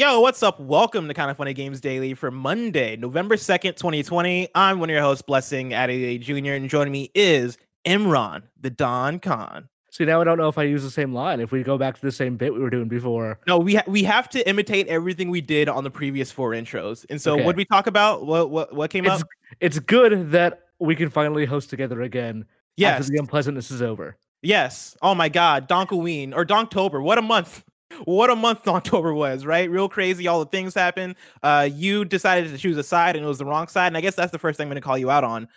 Yo, what's up? Welcome to Kinda Funny Games Daily for Monday, November 2nd, 2020. I'm one of your hosts, Blessing Adeoye Jr., and joining me is Imran, the Don Khan. See, now I don't know if I use the same line. If we go back to the same bit we were doing before. No, we ha- we have to imitate everything we did on the previous four intros. And so, Okay. what did we talk about? What what what came It's up? it's good that we can finally host together again Yes, after the unpleasantness is over. yes. Oh my God, Donkoween or Donktober. What a month! What a month October was, right? Real crazy. All the things happened. Uh, you decided to choose a side, and it was the wrong side. And I guess that's the first thing I'm going to call you out on.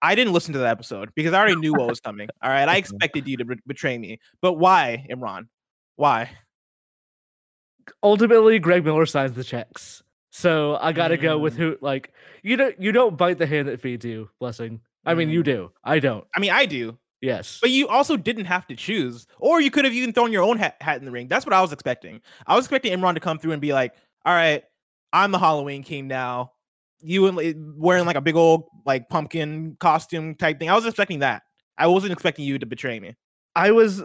I didn't listen to that episode because I already knew what was coming. All right, I expected you to be- betray me, but why, Imran? Why? Ultimately, Greg Miller signs the checks. So I gotta go with Mm. who like you don't you don't bite the hand that feeds you, blessing. I mean you Mm. do. I don't. I mean, I do, Yes. but you also didn't have to choose, or you could have even thrown your own hat, hat in the ring. That's what I was expecting. I was expecting Imran to come through and be like, "All right, I'm the Halloween king now." You and wearing like a big old like pumpkin costume type thing. I was expecting that. I wasn't expecting you to betray me. I was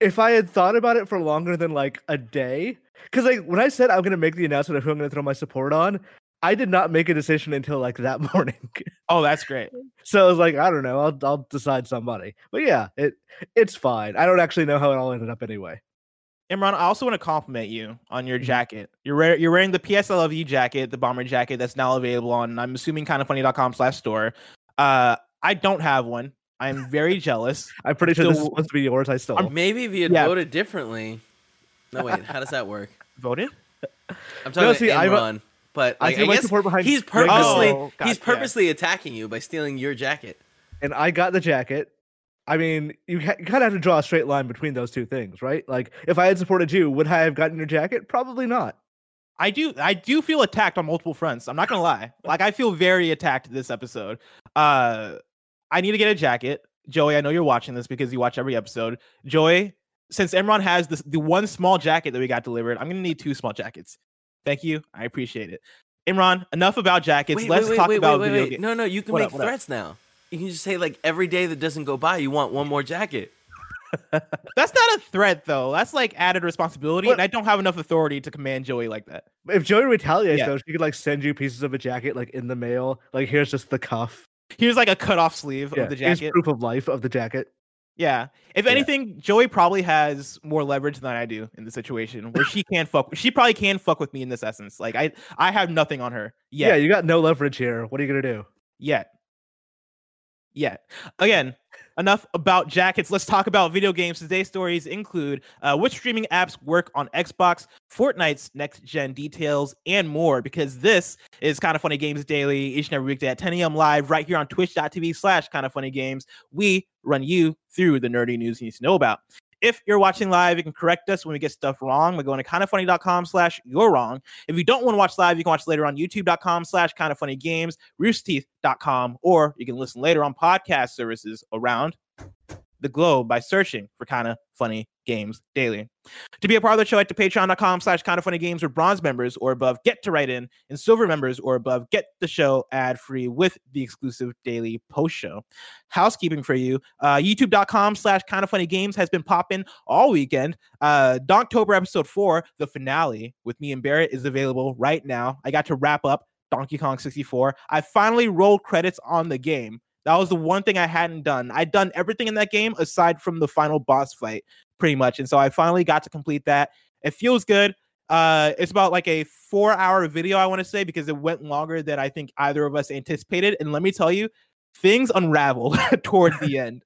if I had thought about it for longer than like a day, because like when I said I'm gonna make the announcement of who I'm gonna throw my support on, I did not make a decision until like that morning. Oh, that's great. so I was like, I don't know, I'll I'll decide somebody. But yeah, it it's fine. I don't actually know how it all ended up anyway. Imran, I also want to compliment you on your Mhm. jacket. You're wearing you're wearing the PS I Love You jacket, the bomber jacket that's now available on I'm assuming kindafunny.com slash store. Uh I don't have one. I'm very jealous. I'm pretty sure this is So- supposed to be yours. I stole. Maybe if you had Yeah. voted differently. No, wait. How does that work? Voted? I'm talking see, about I vo- Imran, but I like, I, threw my guess support behind he's purposely Oh, he's gotcha. purposely attacking you by stealing your jacket. and I got the jacket. I mean, you, ha- you kind of have to draw a straight line between those two things, right? Like, if I had supported you, would I have gotten your jacket? Probably not. I do I do feel attacked on multiple fronts. I'm not gonna lie. Like I feel very attacked this episode. Uh I need to get a jacket. Joey, I know you're watching this because you watch every episode. Joey, since Imran has this the one small jacket that we got delivered, I'm gonna need two small jackets. Thank you. I appreciate it. Imran, enough about jackets. wait, Let's wait, talk wait, about video games. No, no, you can What make up, what up? threats now. You can just say like every day that doesn't go by, you want one more jacket. That's not a threat though. That's like added responsibility, What- and I don't have enough authority to command Joey like that. If Joey retaliates, Yeah. though, she could like send you pieces of a jacket like in the mail. Like, here's just the cuff. Here's like a cut off sleeve Yeah, of the here's jacket. proof of life of the jacket. Yeah. If Yeah. anything, Joey probably has more leverage than I do in the situation where she can't fuck. She probably can fuck with me in this essence. Like I, I have nothing on her Yeah. yet. you got no leverage here. What are you gonna do? Yet. Yet. Again, enough about jackets. Let's talk about video games. Today's stories include uh, which streaming apps work on Xbox, Fortnite's next gen details, and more. Because this is kinda funny games daily each and every weekday at 10 a.m. live right here on twitch.tv slash kinda funny games. We run you through the nerdy news you need to know about. If you're watching live, you can correct us when we get stuff wrong by going to kindafunny.com slash you're wrong. If you don't want to watch live, you can watch later on youtube.com slash kinda funny games, roosterteeth.com, or you can listen later on podcast services around the globe by searching for kinda funny games daily. To be a part of the show, head to patreon.com slash kinda funny games where bronze members or above get to write in, and silver members or above get the show ad free with the exclusive daily post show. Housekeeping for you, uh, youtube.com slash kinda funny games has been popping all weekend. Uh, Donktober episode four, the finale with me and Barrett is available right now. I got to wrap up Donkey Kong 64. I finally rolled credits on the game. That was the one thing I hadn't done. I'd done everything in that game aside from the final boss fight, pretty much. And so I finally got to complete that. It feels good. Uh, it's about like a four hour video, I want to say, because it went longer than I think either of us anticipated. And let me tell you, things unravel towards the end.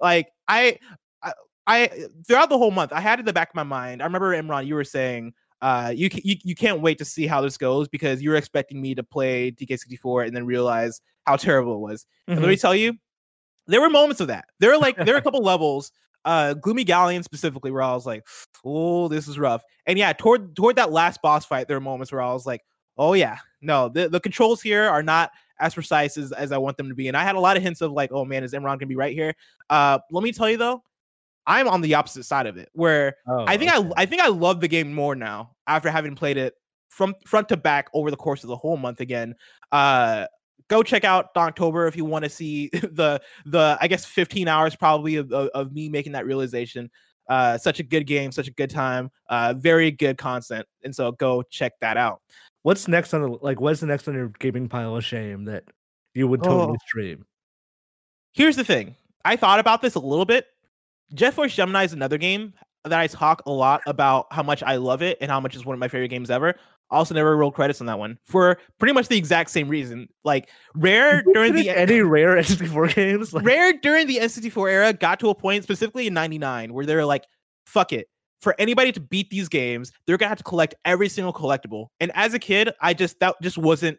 Like I, I, I, throughout the whole month, I had in the back of my mind. I remember Imran, you were saying, uh, you, you you can't wait to see how this goes because you're expecting me to play DK64 and then realize how terrible it was. And let me tell you, there were moments of that. There were like there were a couple levels, uh, Gloomy Galleon specifically, where I was like, "Oh, this is rough." And yeah, toward toward that last boss fight, there were moments where I was like, "Oh yeah, no, the, the controls here are not as precise as, as I want them to be." And I had a lot of hints of like, "Oh man, is Imran gonna be right here?" Uh, let me tell you though, I'm on the opposite side of it, where Oh, I think okay. I I think I love the game more now after having played it from front to back over the course of the whole month again. Uh go check out Donktober if you want to see the the I guess 15 hours probably of, of, of me making that realization. Uh, such a good game, such a good time, uh, very good content, and so go check that out. What's next on the like? What's the next on your gaming pile of shame that you would totally Oh. stream? Here's the thing. I thought about this a little bit. Jet Force Gemini is another game that I talk a lot about how much I love it and how much it's one of my favorite games ever. Also, never roll credits on that one for pretty much the exact same reason. Like rare during the any rare N64 games? Like, rare during the N64 era got to a point, specifically in '99, where they're like, "Fuck it." For anybody to beat these games, they're gonna have to collect every single collectible. And as a kid, I just that just wasn't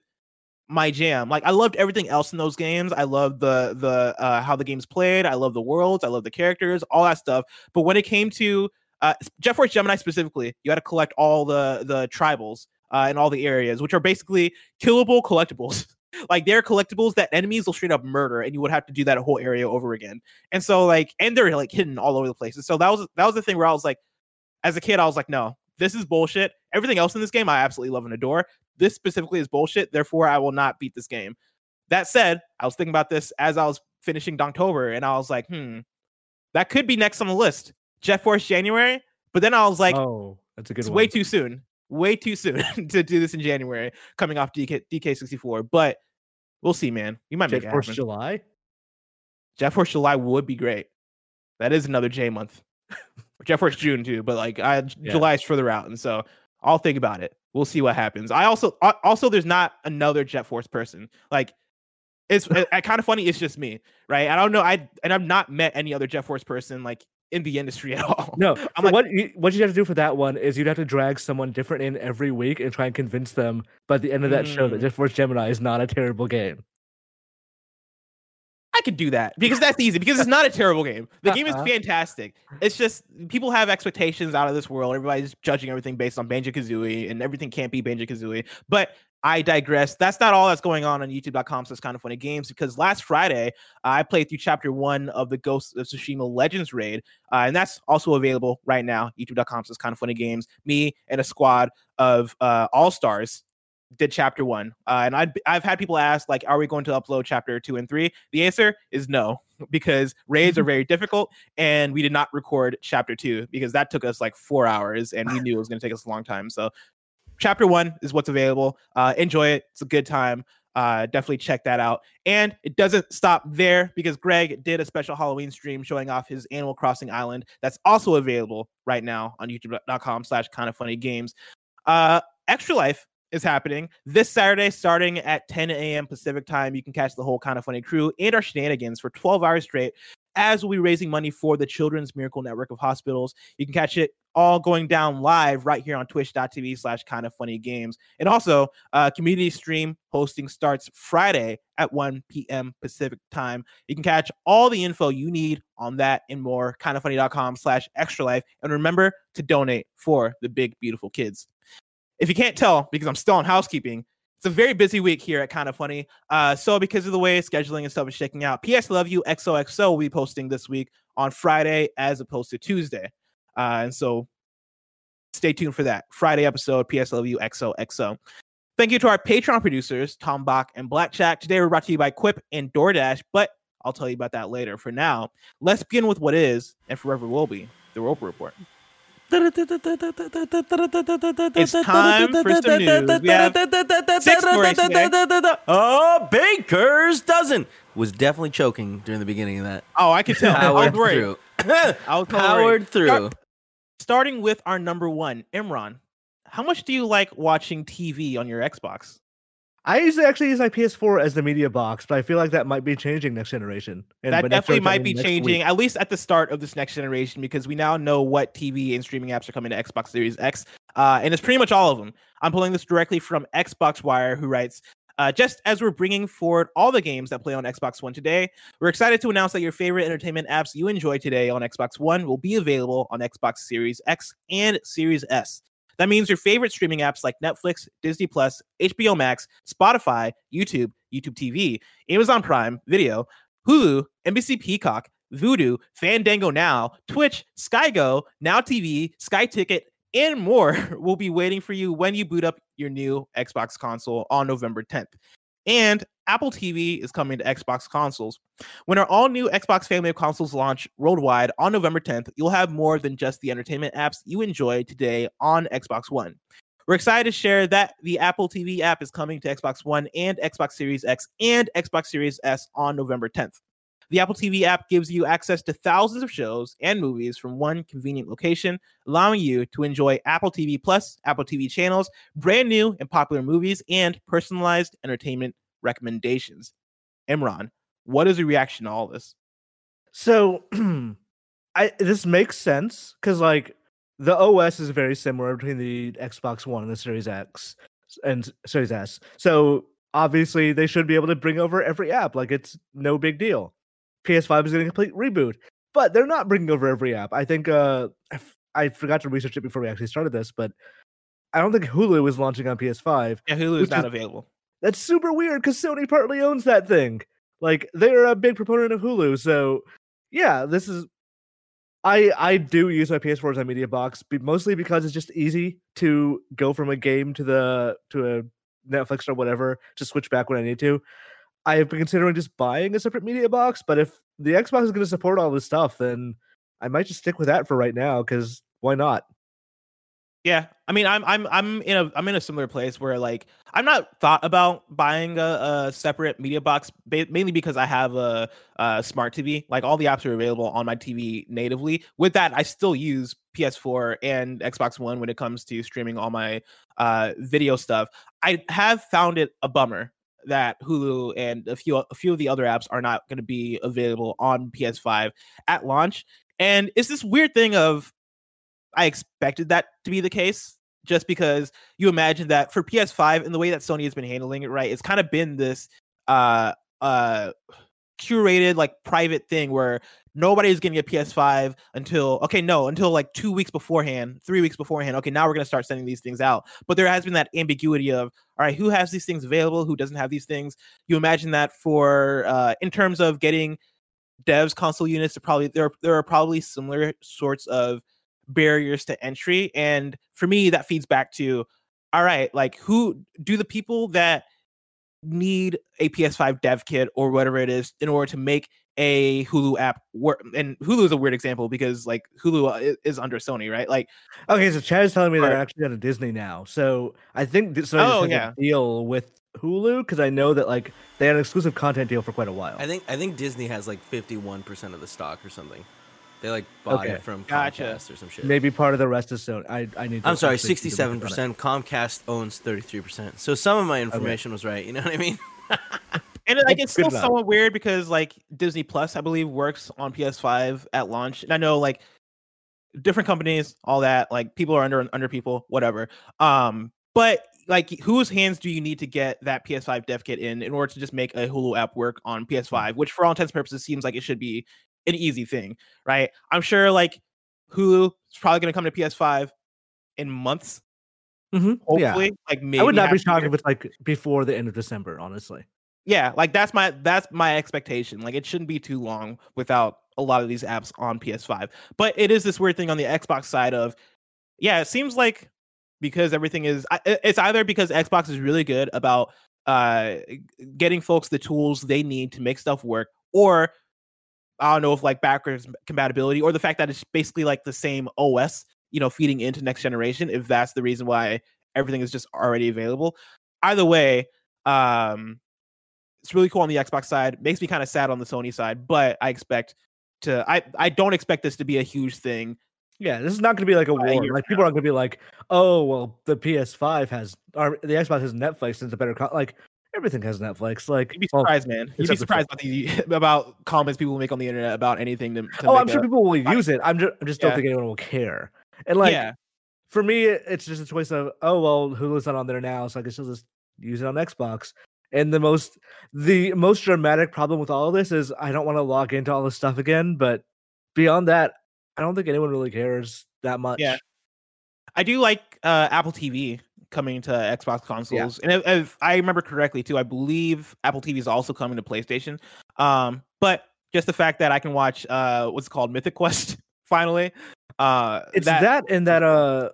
my jam. Like I loved everything else in those games. I loved the the uh, how the games played. I love the worlds. I love the characters, all that stuff. But when it came to uh, Jet Force Gemini specifically, you had to collect all the the tribals uh, in all the areas, which are basically killable collectibles. like they're collectibles that enemies will straight up murder, and you would have to do that whole area over again. And so like, and they're like hidden all over the place. And so that was that was the thing where I was like, as a kid, I was like, no, this is bullshit. Everything else in this game, I absolutely love and adore. This specifically is bullshit. Therefore, I will not beat this game. That said, I was thinking about this as I was finishing Donktober, and I was like, hmm, that could be next on the list. Jet Force January. But then I was like, oh, that's a good it's one. way too soon. Way too soon to do this in January, coming off DK DK64. But we'll see, man. You might make Jet it Force happen. July. Jet Force July would be great. That is another J month. Jet Force June too, but like I Yeah. July is further out, and so I'll think about it. We'll see what happens. I also al- also there's not another Jet Force person. Like it's kind of funny. It's just me, right? I don't know. I and I've not met any other Jet Force person like in the industry at all. No, I'm like- what you, what you have to do for that one is you'd have to drag someone different in every week and try and convince them by the end of that show that Mm. Jet Force Gemini is not a terrible game. I could do that because that's easy because it's not a terrible game. The game is Uh-uh. fantastic. It's just people have expectations out of this world. Everybody's judging everything based on Banjo Kazooie, and everything can't be Banjo Kazooie. But I digress. That's not all that's going on on YouTube.com. So it's kinda funny games because last Friday I played through chapter one of the Ghost of Tsushima Legends raid, uh, and that's also available right now. YouTube.com. So it's kinda funny games. Me and a squad of uh, all stars did chapter one, uh, and I'd, I've had people ask like, "Are we going to upload chapter two and three? The answer is no, because raids are very difficult, and we did not record chapter two because that took us like four hours, and we knew it was going to take us a long time. So, chapter one is what's available. Uh, enjoy it; it's a good time. Uh, definitely check that out. And it doesn't stop there because Greg did a special Halloween stream showing off his Animal Crossing Island. That's also available right now on YouTube.com/slash Kinda Funny Games. Uh, Extra Life is happening this Saturday, starting at 10 a.m. Pacific time. You can catch the whole kinda funny crew and our shenanigans for 12 hours straight as we'll be raising money for the Children's Miracle Network of Hospitals. You can catch it all going down live right here on twitch.tv slash kinda funny games. And also, uh, community stream hosting starts Friday at 1 p.m. Pacific time. You can catch all the info you need on that and more, kindafunny.com slash extra life. And remember to donate for the big, beautiful kids if you can't tell, because I'm still on housekeeping, it's a very busy week here at Kinda Funny. Uh, so because of the way scheduling and stuff is shaking out, PS Love You XOXO will be posting this week on Friday as opposed to Tuesday. Uh, and so stay tuned for that Friday episode, PS Love You XOXO. Thank you to our Patreon producers, Tom Bock and Blackjack. Today we're brought to you by Quip and DoorDash, but I'll tell you about that later. For now, let's begin with what is and forever will be the Roper Report. It's time for some news. We have six stories today. Oh, Baker's dozen was definitely choking during the beginning of that. Oh, I can tell. I Powered worried. through. I was Powered through. Start- starting with our number one, Imran. How much do you like watching TV on your Xbox? I usually actually use my PS4 as the media box, but I feel like that might be changing next generation. And that definitely might be changing, week. at least at the start of this next generation, because we now know what TV and streaming apps are coming to Xbox Series X, uh, and it's pretty much all of them. I'm pulling this directly from Xbox Wire, who writes. Uh, just as we're bringing forward all the games that play on Xbox One today, we're excited to announce that your favorite entertainment apps you enjoy today on Xbox One will be available on Xbox Series X and Series S. That means your favorite streaming apps like Netflix, Disney Plus, HBO Max, Spotify, YouTube, YouTube TV, Amazon Prime Video, Hulu, NBC Peacock, Vudu, Fandango Now, Twitch, SkyGo, Now TV, Sky Ticket, and more will be waiting for you when you boot up your new Xbox console on November 10th. And Apple TV is coming to Xbox consoles. When our all new Xbox family of consoles launch worldwide on November 10th, you'll have more than just the entertainment apps you enjoy today on Xbox One. We're excited to share that the Apple TV app is coming to Xbox One and Xbox Series X and Xbox Series S on November 10th. The Apple TV app gives you access to thousands of shows and movies from one convenient location, allowing you to enjoy Apple TV Plus, Apple TV channels, brand new and popular movies, and personalized entertainment recommendations. Imran, what is your reaction to all this? So, I this makes sense because like the OS is very similar between the Xbox One and the Series X and Series S. So obviously they should be able to bring over every app. Like it's no big deal. PS5 is getting a complete reboot, but they're not bringing over every app. I think uh, I, f- I forgot to research it before we actually started this, but I don't think Hulu is launching on PS5. Yeah, Hulu is not available. That's super weird because Sony partly owns that thing. Like they're a big proponent of Hulu, so yeah, this is. I I do use my PS4 as a media box, mostly because it's just easy to go from a game to the to a Netflix or whatever to switch back when I need to. I have been considering just buying a separate media box, but if the Xbox is going to support all this stuff, then I might just stick with that for right now because why not? Yeah, I mean, I'm I'm I'm in a I'm in a similar place where like I'm not thought about buying a, a separate media box, mainly because I have a, a smart TV. Like all the apps are available on my TV natively. With that, I still use PS4 and Xbox One when it comes to streaming all my uh, video stuff. I have found it a bummer that Hulu and a few a few of the other apps are not going to be available on PS5 at launch. And it's this weird thing of I expected that to be the case just because you imagine that for PS5 and the way that Sony has been handling it, right? It's kind of been this uh uh curated like private thing where nobody's getting a PS5 until okay, no, until like two weeks beforehand, three weeks beforehand. Okay, now we're gonna start sending these things out. But there has been that ambiguity of all right, who has these things available, who doesn't have these things. You imagine that for uh in terms of getting devs console units, there probably there there are probably similar sorts of barriers to entry and for me that feeds back to all right like who do the people that need a ps5 dev kit or whatever it is in order to make a hulu app work and hulu is a weird example because like hulu uh, is under sony right like Okay, so Chad is telling me they're actually on a Disney now. So I think Di- Sony Oh, yeah. a deal with Hulu because I know that like they had an exclusive content deal for quite a while. I think I think Disney has like 51% of the stock or something. They like bought Okay. it from Gotcha. Comcast or some shit. Maybe part of the rest is Sony. I I need. To I'm sorry, actually do the math on it. 67%. Comcast owns 33%. So some of my information was right. You know what I mean? and like That's it's still enough. somewhat weird because like disney plus i believe works on ps5 at launch and i know like different companies all that like people are under under people whatever um but like whose hands do you need to get that ps5 dev kit in in order to just make a hulu app work on ps5 which for all intents and purposes seems like it should be an easy thing right? I'm sure like hulu is probably going to come to ps5 in months. Mhm, Yeah, hopefully like maybe I would not be shocked if it's like before the end of December. Honestly, yeah like that's my that's my expectation like it shouldn't be too long without a lot of these apps on ps5 but it is this weird thing on the xbox side of yeah it seems like because everything is it's either because xbox is really good about uh getting folks the tools they need to make stuff work or i don't know if like backwards compatibility or the fact that it's basically like the same os you know feeding into next generation if that's the reason why everything is just already available either way um it's really cool on the Xbox side. Makes me kind of sad on the Sony side, but I expect to. I I don't expect this to be a huge thing. yeah, this is not going to be like a war. Like from people aren't going to be like, oh well, the PS5 has or the Xbox has Netflix and it's a better. Co-. Like everything has Netflix. Like You'd be well, surprised, man. You'd be surprised about the about comments people make on the internet about anything. To, to oh, I'm sure a- people will use it. I'm just, I just don't think anyone will care. And like yeah, for me, it's just a choice of oh well, Hulu's not on there now, so I guess I'll just use it on Xbox. And the most the most dramatic problem with all of this is I don't want to log into all this stuff again. But beyond that, I don't think anyone really cares that much. Yeah. I do like uh, Apple TV coming to Xbox consoles, and if, if I remember correctly too, I believe Apple TV is also coming to PlayStation. Um, but just the fact that I can watch uh, what's called Mythic Quest finally. Uh, It's that, and that uh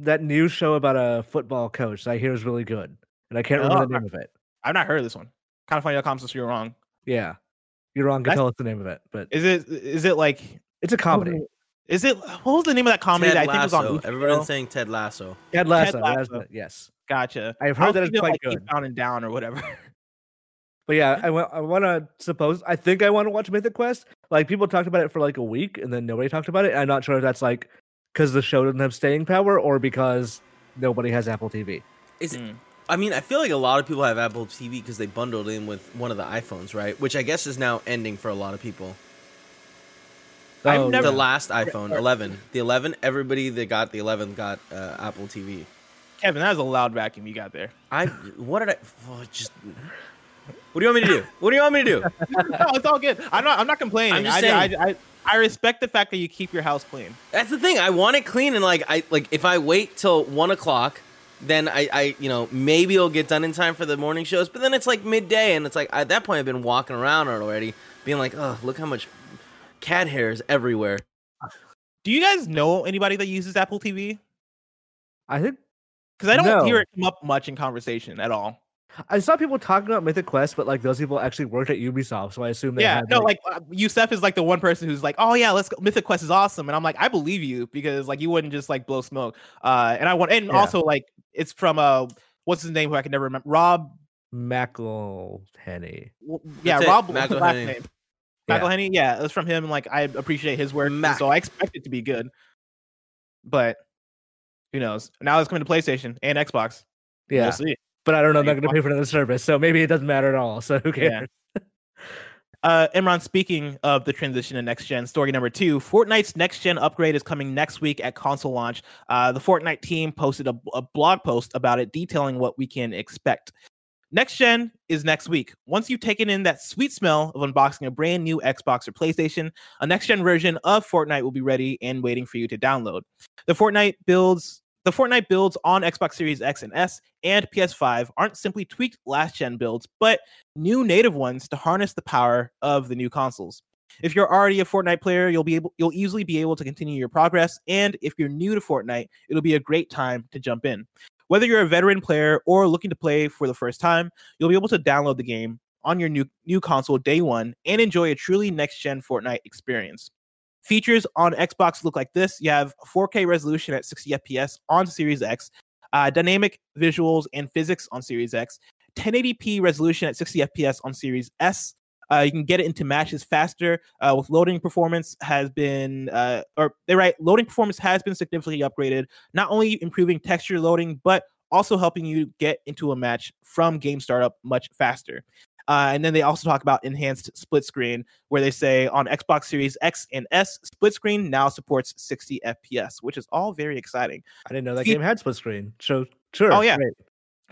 that new show about a football coach that I hear is really good, and I can't remember the Oh, name of it. I've not heard of this one. Kinda funny. com says you're wrong. Yeah, you're wrong. Can tell us the name of it, but Is it is it like it's a comedy. Is it what was the name of that comedy Ted that I think was on Lasso. HBO? Everybody's saying Ted Lasso. Ted Lasso. Lasso. that's Yes, Gotcha. I've heard was that it's quite like, good. Eastbound and down or whatever. But yeah, I want I want to suppose I think I want to watch Mythic Quest. Like people talked about it for like a week and then nobody talked about it. I'm not sure if that's like because the show doesn't have staying power or because nobody has Apple TV. Is it? Mm. I mean, I feel like a lot of people have Apple TV because they bundled in with one of the iPhones, right? Which I guess is now ending for a lot of people. I've Oh, never- The last iPhone, 11, the 11, everybody that got the 11 got uh, Apple TV. Kevin, that was a loud vacuum you got there. I what did I oh, just? What do you want me to do? What do you want me to do? no, it's all good. I'm not. I'm not complaining. I'm just I, saying. I, I, I respect the fact that you keep your house clean. That's the thing. I want it clean, and like I like if I wait till one o'clock, then I I you know maybe it'll get done in time for the morning shows. But then it's like midday, and it's like at that point I've been walking around already, being like, oh look how much cat hairs everywhere. Do you guys know anybody that uses Apple TV? I think Because I don't No. hear it come up much in conversation at all. I saw people talking about Mythic Quest, but like those people actually worked at Ubisoft, so I assume they yeah, had no, like uh, Yusef is like the one person who's like, "Oh yeah, let's go. Mythic Quest is awesome," and I'm like, I believe you because like you wouldn't just like blow smoke. Uh, and I want, and Yeah. also like it's from uh, what's his name? Who I can never remember. Rob. McElhenney. w- Yeah, it, Rob. what's McElhenney. Name? Yeah. McElhenney. Yeah, it's from him. Like I appreciate his work, Mac. so I expect it to be good. But who knows? Now it's coming to PlayStation and Xbox. Yeah, We'll see. but I don't know. I'm not going to pay for another service, so maybe it doesn't matter at all. So who Yeah. cares? Uh, Imran, speaking of the transition to next gen, story number two Fortnite's next gen upgrade is coming next week at console launch. Uh, the Fortnite team posted a, a blog post about it detailing what we can expect. Next gen is next week. Once you've taken in that sweet smell of unboxing a brand new Xbox or PlayStation, a next gen version of Fortnite will be ready and waiting for you to download. The Fortnite builds the Fortnite builds on Xbox Series X and S and PS5 aren't simply tweaked last gen builds, but new native ones to harness the power of the new consoles. If you're already a Fortnite player, you'll be able you'll easily be able to continue your progress, and if you're new to Fortnite, it'll be a great time to jump in. Whether you're a veteran player or looking to play for the first time, you'll be able to download the game on your new new console day 1 and enjoy a truly next gen Fortnite experience. Features on Xbox look like this. You have 4K resolution at 60 FPS on Series X, uh, dynamic visuals and physics on Series X, 1080p resolution at 60 FPS on Series S. Uh, you can get it into matches faster. Uh, with loading performance has been, uh, or they write, loading performance has been significantly upgraded. Not only improving texture loading, but also helping you get into a match from game startup much faster. Uh, and then they also talk about enhanced split screen, where they say on Xbox Series X and S, split screen now supports 60 FPS, which is all very exciting. I didn't know that Fe- game had split screen. So sure. Oh, yeah. great.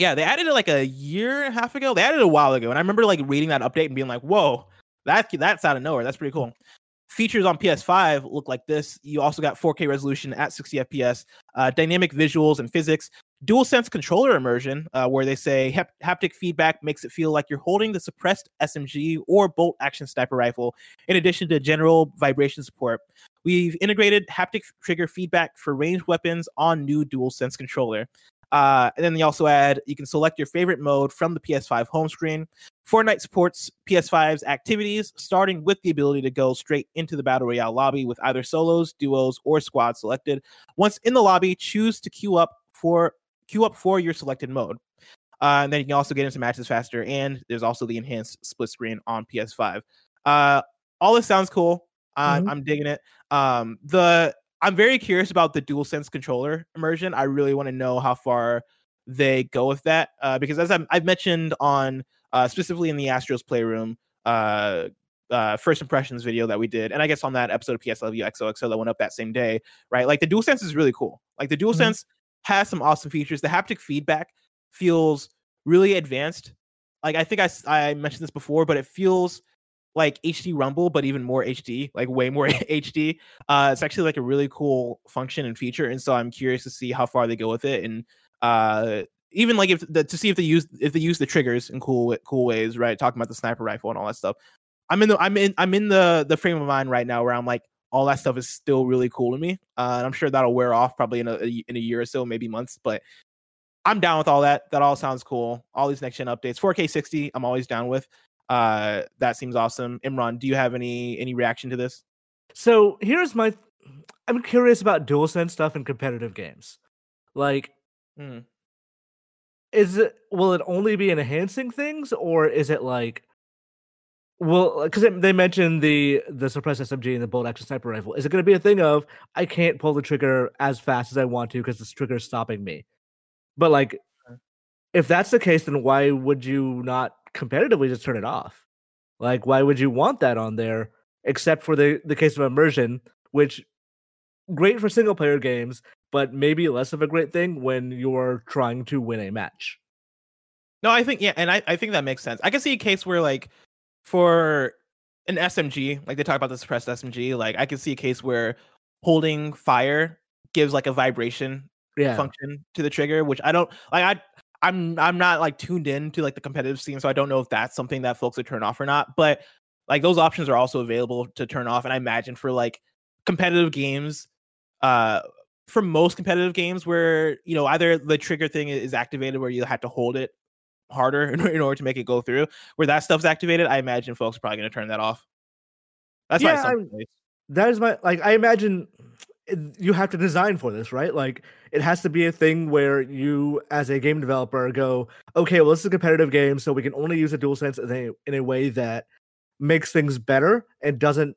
Yeah, they added it like a year and a half ago. They added it a while ago, and I remember like reading that update and being like, "Whoa, that that's out of nowhere. That's pretty cool." Features on PS5 look like this. You also got 4K resolution at 60 FPS, uh, dynamic visuals and physics, dual sense controller immersion, uh, where they say hap- haptic feedback makes it feel like you're holding the suppressed SMG or bolt action sniper rifle, in addition to general vibration support. We've integrated haptic trigger feedback for ranged weapons on new dual sense controller. Uh, and then they also add you can select your favorite mode from the PS5 home screen. Fortnite supports PS5's activities, starting with the ability to go straight into the Battle Royale lobby with either solos, duos, or squads selected. Once in the lobby, choose to queue up for queue up for your selected mode. Uh, and then you can also get into matches faster, and there's also the enhanced split screen on PS5. Uh, all this sounds cool. Uh, Mhm. I'm digging it. Um, the I'm very curious about the dual sense controller immersion. I really want to know how far they go with that uh, because as I'm, I've mentioned on uh, specifically in the Astros Playroom uh, uh, first impressions video that we did, and I guess on that episode of PSLV XOXO that went up that same day, right? Like the dual sense is really cool. Like the dual Mhm. sense has some awesome features. The haptic feedback feels really advanced. Like I think I I mentioned this before, but it feels like HD Rumble, but even more HD, like way more HD. Uh, it's actually like a really cool function and feature, and so I'm curious to see how far they go with it, and uh, even like if the, to see if they use if they use the triggers in cool cool ways, right? Talking about the sniper rifle and all that stuff. I'm in the I'm in I'm in the the frame of mind right now where I'm like all that stuff is still really cool to me, uh, and I'm sure that'll wear off probably in a in a year or so, maybe months, but I'm down with all that. That all sounds cool. All these next gen updates, 4K 60, I'm always down with. Uh, that seems awesome. Imran, do you have any any reaction to this? So here's my. I'm curious about dual sense stuff in competitive games. Like, Mm. is it will it only be enhancing things, or is it like, well, because they mentioned the the suppressed SMG and the bolt action sniper rifle. Is it going to be a thing of I can't pull the trigger as fast as I want to because the trigger is stopping me? But like, if that's the case, then why would you not competitively just turn it off? Like, why would you want that on there? Except for the the case of immersion, which great for single player games, but maybe less of a great thing when you're trying to win a match. No, I think yeah, and I, I think that makes sense. I can see a case where like for an SMG, like they talk about the suppressed SMG, like I can see a case where holding fire gives like a vibration Yeah. function to the trigger, which I don't like. I I'm I'm not like tuned in to like the competitive scene, so I don't know if that's something that folks would turn off or not. But like those options are also available to turn off, and I imagine for like competitive games, uh, for most competitive games where you know either the trigger thing is activated where you have to hold it harder in, in order to make it go through, where that stuff's activated, I imagine folks are probably going to turn that off. That's my Yeah, I'm- assumption, at least. That is my like. I imagine you have to design for this, right? Like, it has to be a thing where you, as a game developer, go, okay, well, this is a competitive game, so we can only use a DualSense in a in a way that makes things better and doesn't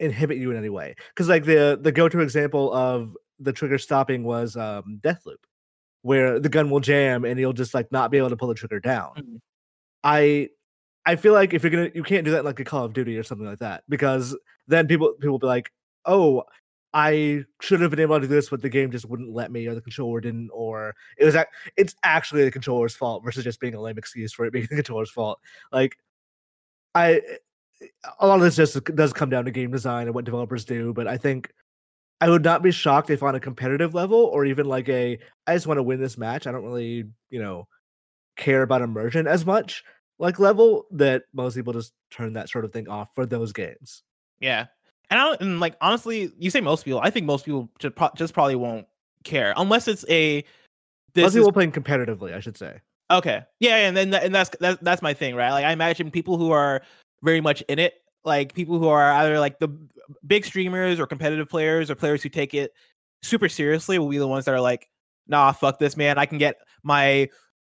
inhibit you in any way. Because like the the go to example of the trigger stopping was um, Deathloop, where the gun will jam and you'll just like not be able to pull the trigger down. Mhm. I I feel like if you're gonna you can't do that in, like a Call of Duty or something like that because then people people will be like, oh, I should have been able to do this, but the game just wouldn't let me, or the controller didn't, or it was ac- it's actually the controller's fault versus just being a lame excuse for it being the controller's fault. Like, I eh, a lot of this just does come down to game design and what developers do, but I think I would not be shocked if on a competitive level or even like a I just want to win this match. I don't really, you know, care about immersion as much like level that most people just turn that sort of thing off for those games. Yeah, and I don't, and like honestly, you say most people. I think most people just, pro- just probably won't care unless it's a. This Most is, people playing competitively, I should say. okay, yeah, and then and that's that's that's my thing, right? Like I imagine people who are very much in it, like people who are either like the big streamers or competitive players or players who take it super seriously, will be the ones that are like, nah, fuck this, man. I can get my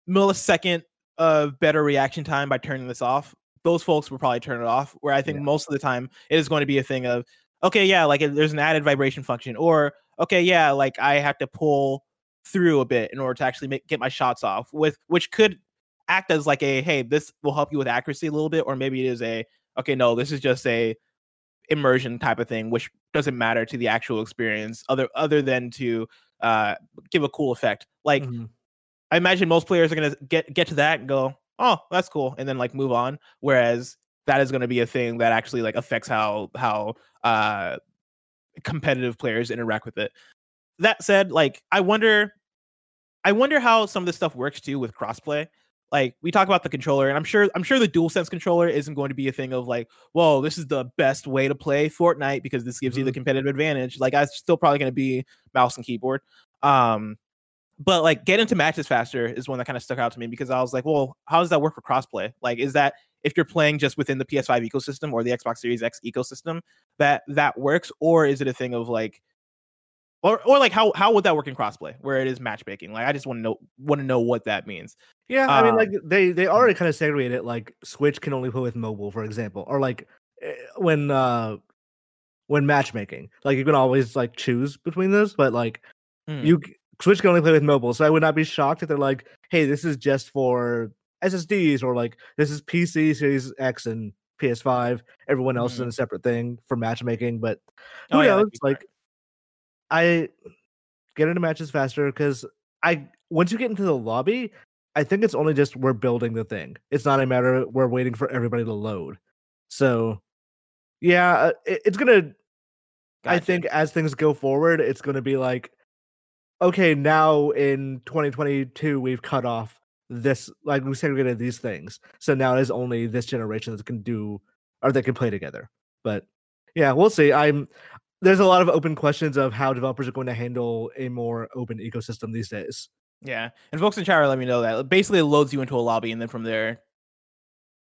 millisecond of better reaction time by turning this off. Those folks will probably turn it off. Where I think Yeah. most of the time it is going to be a thing of, okay, yeah, like there's an added vibration function, or okay, yeah, like I have to pull through a bit in order to actually make, get my shots off with which could act as like a hey this will help you with accuracy a little bit or maybe it is a okay no this is just a immersion type of thing which doesn't matter to the actual experience other other than to uh give a cool effect like Mhm. I imagine most players are gonna get get to that and go, oh, that's cool, and then like move on. Whereas that is gonna be a thing that actually like affects how how uh competitive players interact with it. That said, like I wonder I wonder how some of this stuff works too with crossplay. Like we talk about the controller, and I'm sure I'm sure the DualSense controller isn't going to be a thing of like, whoa, this is the best way to play Fortnite because this gives you the competitive advantage. Like, I'm still probably going to be mouse and keyboard. Um, but like get into matches faster is one that kind of stuck out to me because I was like, well, how does that work for crossplay? Like, is that if you're playing just within the PS5 ecosystem or the Xbox Series X ecosystem that that works, or is it a thing of like, or or like how how would that work in crossplay where it is matchmaking? Like, I just want to know want to know what that means. Yeah, I mean, Um, like they they already kind of segregate it. Like Switch can only play with mobile, for example, or like eh, when uh when matchmaking, like you can always like choose between those, but like Hmm. you Switch can only play with mobile. So I would not be shocked if they're like, hey, this is just for SSDs, or like this is PC, Series X, and PS5. Everyone else is in a separate thing for matchmaking. But who Oh, knows? Like, I get into matches faster because I once you get into the lobby, I think it's only just we're building the thing. It's not a matter of we're waiting for everybody to load. So, yeah, uh, it, it's gonna. I think as things go forward, it's gonna be like, okay, now in 2022 we've cut off this, like we segregated these things. So now it is only this generation that can do or that can play together. But yeah, we'll see. I'm there's a lot of open questions of how developers are going to handle a more open ecosystem these days. Yeah, and folks in chat are let me know that basically it loads you into a lobby, and then from there,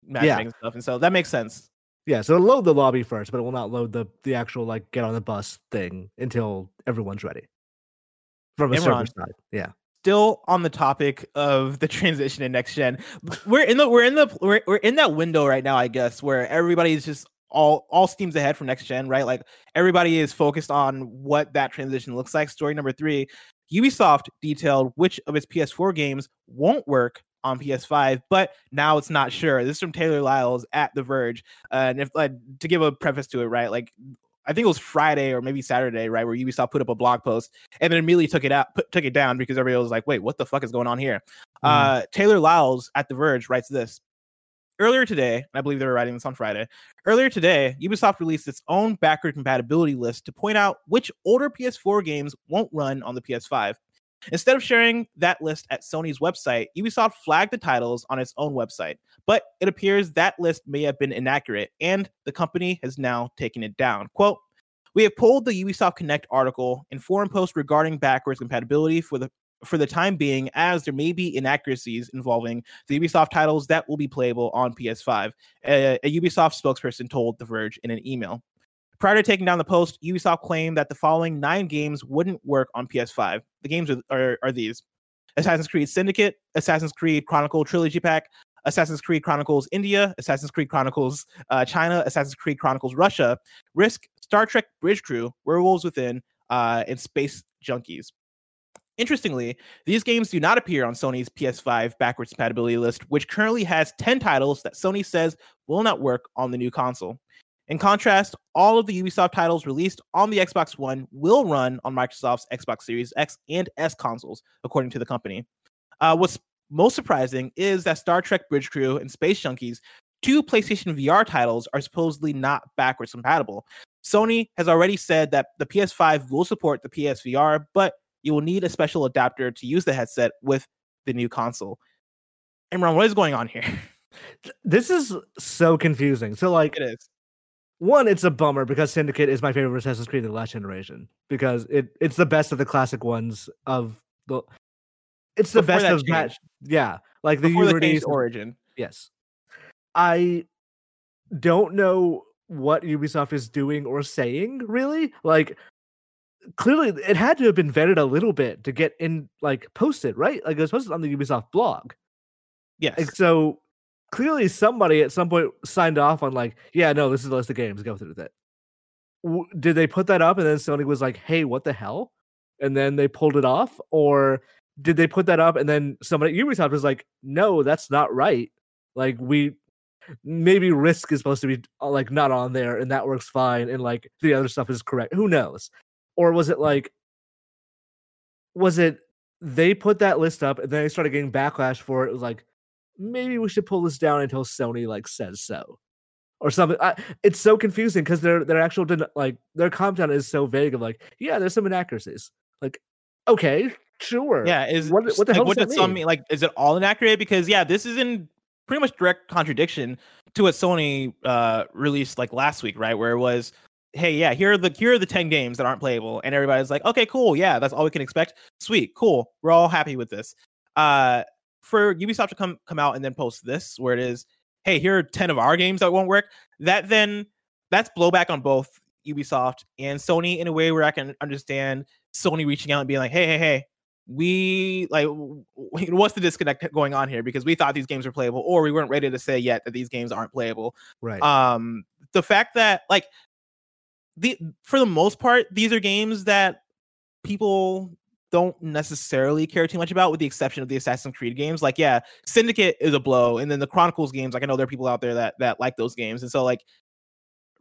matchmaking yeah. stuff, and so that makes sense. Yeah, so it'll load the lobby first, but it will not load the the actual like get on the bus thing until everyone's ready from a server side. Yeah. Still on the topic of the transition in next gen, we're in the we're in the we're, we're in that window right now, I guess, where everybody's just all all steams ahead for next gen, right? Like everybody is focused on what that transition looks like. Story number three, Ubisoft detailed which of its PS4 games won't work on PS5, but now it's not sure. This is from Taylor Lyles at The Verge. Uh, and if like to give a preface to it, right? Like I think it was Friday or maybe Saturday, right, where Ubisoft put up a blog post and then immediately took it out, put, took it down because everybody was like, "Wait, what the fuck is going on here?" Mm. Uh, Taylor Lyles at The Verge writes this. Earlier today, and I believe they were writing this on Friday. Earlier today, Ubisoft released its own backward compatibility list to point out which older PS4 games won't run on the PS5. Instead of sharing that list at Sony's website, Ubisoft flagged the titles on its own website. But it appears that list may have been inaccurate, and the company has now taken it down. Quote, we have pulled the Ubisoft Connect article and forum post regarding backwards compatibility for the for the time being, as there may be inaccuracies involving the Ubisoft titles that will be playable on PS5. A, a Ubisoft spokesperson told The Verge in an email. Prior to taking down the post, Ubisoft claimed that the following nine games wouldn't work on PS5. The games are, are, are these Assassin's Creed Syndicate, Assassin's Creed Chronicle Trilogy Pack, Assassin's Creed Chronicles India, Assassin's Creed Chronicles uh, China, Assassin's Creed Chronicles Russia, Risk, Star Trek Bridge Crew, Werewolves Within, uh, and Space Junkies. Interestingly, these games do not appear on Sony's PS5 backwards compatibility list, which currently has 10 titles that Sony says will not work on the new console. In contrast, all of the Ubisoft titles released on the Xbox One will run on Microsoft's Xbox Series X and S consoles, according to the company. Uh, what's most surprising is that Star Trek Bridge Crew and Space Junkies, two PlayStation VR titles, are supposedly not backwards compatible. Sony has already said that the PS5 will support the PSVR, but you will need a special adapter to use the headset with the new console. Imran, what is going on here? This is so confusing. So, like, it is one, it's a bummer because Syndicate is my favorite Assassin's Creed of the last generation because it it's the best of the classic ones of the. It's the Before best that of that. Yeah, like the Before Unity origin. Yes, I don't know what Ubisoft is doing or saying really. Like, clearly, it had to have been vetted a little bit to get in, like, posted, right? Like, it was posted on the Ubisoft blog. Yes. Like, so clearly somebody at some point signed off on like, yeah, no, this is the list of games. Go through with it. W- did they put that up and then Sony was like, hey, what the hell? And then they pulled it off, or did they put that up and then somebody at Ubisoft was like, no, that's not right. Like we maybe Risk is supposed to be uh, like not on there and that works fine, and like the other stuff is correct. Who knows? Or was it like was it they put that list up and then they started getting backlash for it? It was like, maybe we should pull this down until Sony like says so or something. I, it's so confusing because their their actual like their content is so vague of like yeah, there's some inaccuracies. Like okay, sure. Yeah, is what, what the like, hell what does that mean? mean? Like, is it all inaccurate? Because yeah, this is in pretty much direct contradiction to what Sony uh released like last week, right? Where it was, hey, yeah, here are the here are the ten games that aren't playable, and everybody's like, okay, cool, yeah, that's all we can expect. Sweet, cool, we're all happy with this. Uh, for Ubisoft to come come out and then post this, where it is, hey, here are ten of our games that won't work. That then that's blowback on both Ubisoft and Sony in a way where I can understand Sony reaching out and being like, hey, hey, hey, we like what's the disconnect going on here because we thought these games were playable or we weren't ready to say yet that these games aren't playable right um the fact that like the for the most part these are games that people don't necessarily care too much about, with the exception of the Assassin's Creed games. Like, yeah, Syndicate is a blow, and then the Chronicles games. Like, I know there are people out there that that like those games, and so like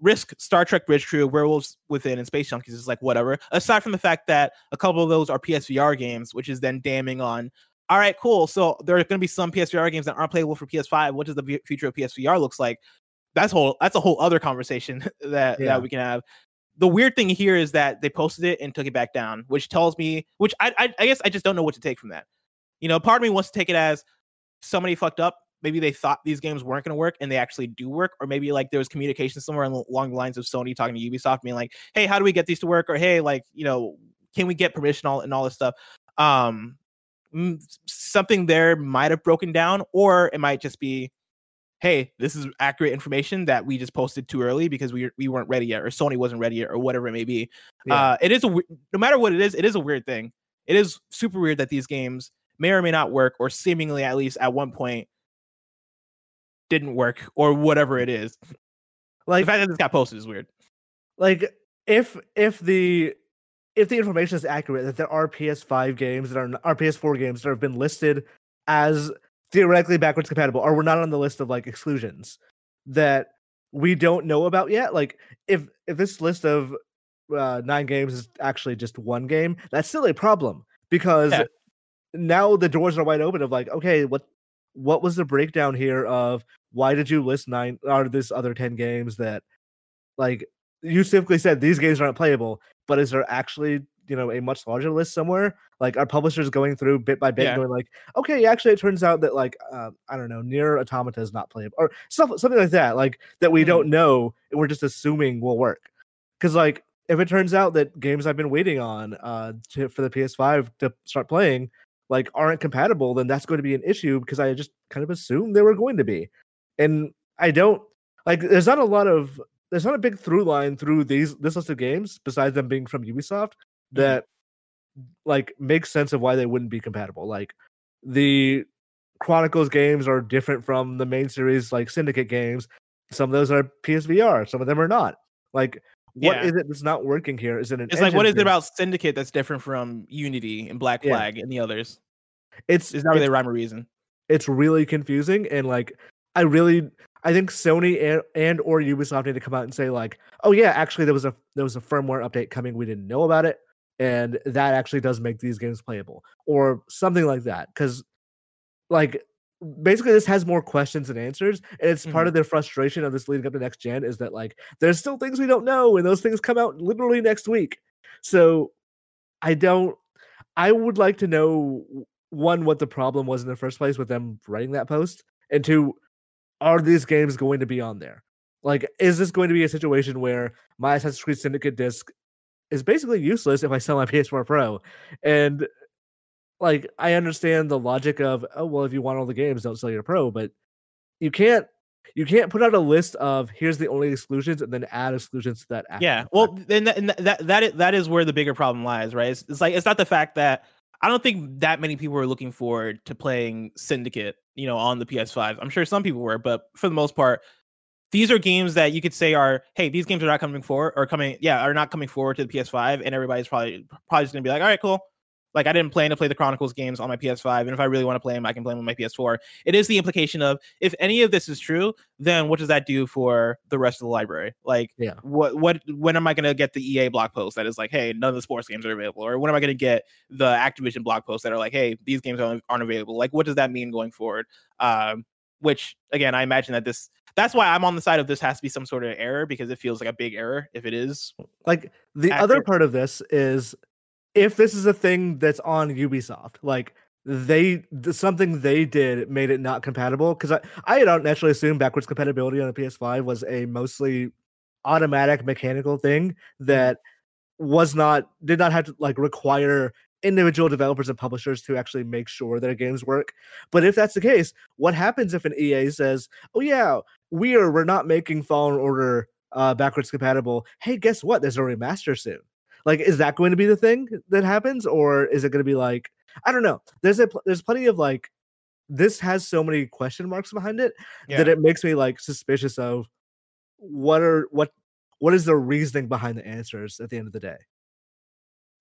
Risk, Star Trek Bridge Crew, Werewolves Within, and Space Junkies is like whatever. Aside from the fact that a couple of those are PSVR games, which is then damning on. All right, cool. So there are going to be some PSVR games that aren't playable for PS5. What does the future of PSVR looks like? That's whole. That's a whole other conversation that yeah. that we can have the weird thing here is that they posted it and took it back down, which tells me, which I, I, I guess I just don't know what to take from that. You know, part of me wants to take it as somebody fucked up. Maybe they thought these games weren't going to work and they actually do work, or maybe like there was communication somewhere along the lines of Sony talking to Ubisoft, being like, "Hey, how do we get these to work?" or "Hey, like, you know, can we get permission all and all this stuff?" Um, something there might have broken down, or it might just be, hey, this is accurate information that we just posted too early because we we weren't ready yet, or Sony wasn't ready yet, or whatever it may be. Yeah. Uh, it is a no matter what it is, it is a weird thing. It is super weird that these games may or may not work, or seemingly at least at one point didn't work, or whatever it is. like the fact that this got posted is weird. like if if the if the information is accurate that there are PS5 games that are are PS4 games that have been listed as theoretically backwards compatible or we're not on the list of like exclusions that we don't know about yet like if if this list of uh, nine games is actually just one game that's still a problem because Yeah. now the doors are wide open of like okay what what was the breakdown here of why did you list nine or this other 10 games that like you simply said these games aren't playable, but is there actually you know a much larger list somewhere? Like our publishers going through bit by bit, Yeah. going like, okay, actually, it turns out that like uh, I don't know, NieR Automata is not playable, or stuff something like that, like that we Mhm. don't know and we're just assuming will work. Because like if it turns out that games I've been waiting on uh to, for the PS5 to start playing like aren't compatible, then that's going to be an issue because I just kind of assumed they were going to be, and I don't like. There's not a lot of there's not a big through line through these this list of games besides them being from Ubisoft that mm-hmm. like makes sense of why they wouldn't be compatible. Like the Chronicles games are different from the main series like Syndicate games. Some of those are PSVR, some of them are not. Like what Yeah. is it that's not working here? Is it an It's like, what is it about Syndicate that's different from Unity and Black Yeah. Flag and the others? It's It's not really a rhyme or reason. it's really confusing and like I really I think Sony and, and or Ubisoft need to come out and say like, oh yeah, actually there was a there was a firmware update coming, we didn't know about it, and that actually does make these games playable or something like that. Because like basically this has more questions than answers, and it's part Mhm. of their frustration of this leading up to next gen is that like there's still things we don't know, and those things come out literally next week. So I don't. I would like to know one what the problem was in the first place with them writing that post, and two, are these games going to be on there? Like, is this going to be a situation where my Assassin's Creed Syndicate disc is basically useless if I sell my PS4 Pro? And like, I understand the logic of, oh well, if you want all the games, don't sell your Pro, but you can't. You can't put out a list of here's the only exclusions and then add exclusions to that. Yeah. Well, fact. then that, and that that is, that is where the bigger problem lies, right? It's, it's like it's not the fact that I don't think that many people are looking forward to playing Syndicate, you know, on the PS5. I'm sure some people were, but for the most part, these are games that you could say are, hey, these games are not coming forward or coming, yeah, are not coming forward to the PS5, and everybody's probably probably just gonna be like, all right, cool. Like I didn't plan to play the Chronicles games on my PS5, and if I really want to play them, I can play them on my PS4. It is the implication of if any of this is true, then what does that do for the rest of the library? Like, Yeah. what what when am I going to get the EA blog post that is like, hey, none of the sports games are available, or when am I going to get the Activision blog posts that are like, hey, these games aren't, aren't available? Like, what does that mean going forward? Um, which again, I imagine that this that's why I'm on the side of this has to be some sort of error because it feels like a big error if it is. Like the other part of this is if this is a thing that's on Ubisoft, like they something they did made it not compatible because I I had naturally assumed backwards compatibility on the PS5 was a mostly automatic mechanical thing mm-hmm. that was not did not have to like require individual developers and publishers to actually make sure their games work. But if that's the case, what happens if an EA says, "Oh yeah, we are we're not making Fallen Order uh, backwards compatible. Hey, guess what? There's a remaster soon." Like, is that going to be the thing that happens, or is it going to be like I don't know? There's a pl- there's plenty of like this has so many question marks behind it that it makes me like suspicious of what are what what is the reasoning behind the answers at the end of the day.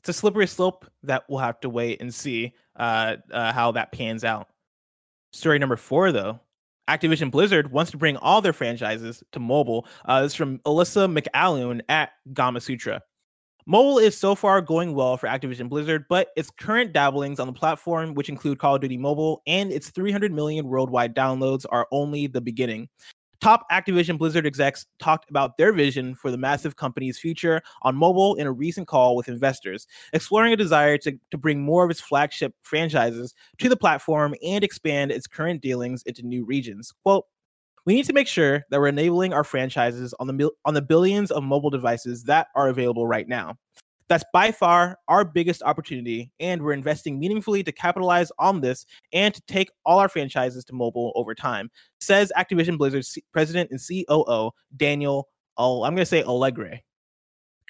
It's a slippery slope that we'll have to wait and see uh, uh, how that pans out. Story number four, though. Activision Blizzard wants to bring all their franchises to mobile. Uh, this is from Alissa McAloon at Gamasutra. Mobile is so far going well for Activision Blizzard, but its current dabblings on the platform, which include Call of Duty Mobile and its 300 million worldwide downloads, are only the beginning. Top Activision Blizzard execs talked about their vision for the massive company's future on mobile in a recent call with investors, exploring a desire to, to bring more of its flagship franchises to the platform and expand its current dealings into new regions. Quote, we need to make sure that we're enabling our franchises on the on the billions of mobile devices that are available right now. That's by far our biggest opportunity, and we're investing meaningfully to capitalize on this and to take all our franchises to mobile over time, says Activision Blizzard's C- president and COO, Daniel, oh, I'm going to say Alegre.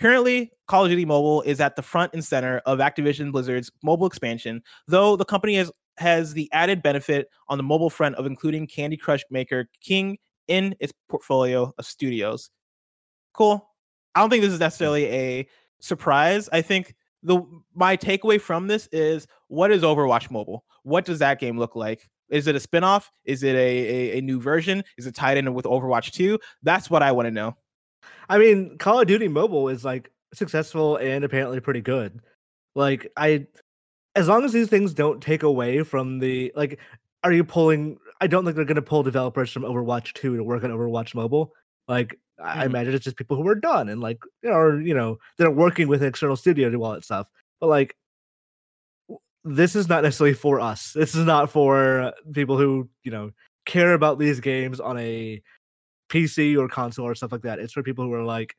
Currently, Call of Duty Mobile is at the front and center of Activision Blizzard's mobile expansion, though the company has, has the added benefit on the mobile front of including Candy Crush maker King in its portfolio of studios. Cool. I don't think this is necessarily a surprise. I think the my takeaway from this is what is Overwatch Mobile? What does that game look like? Is it a spinoff? Is it a, a, a new version? Is it tied in with Overwatch 2? That's what I want to know. I mean, Call of Duty Mobile is like successful and apparently pretty good. Like I as long as these things don't take away from the like are you pulling I don't think they're going to pull developers from Overwatch 2 to work on Overwatch Mobile. Like I Mhm. imagine it's just people who are done and like you know, or you know, they're working with an external studio to do all that stuff. But like this is not necessarily for us. This is not for people who, you know, care about these games on a PC or console or stuff like that. It's for people who are like,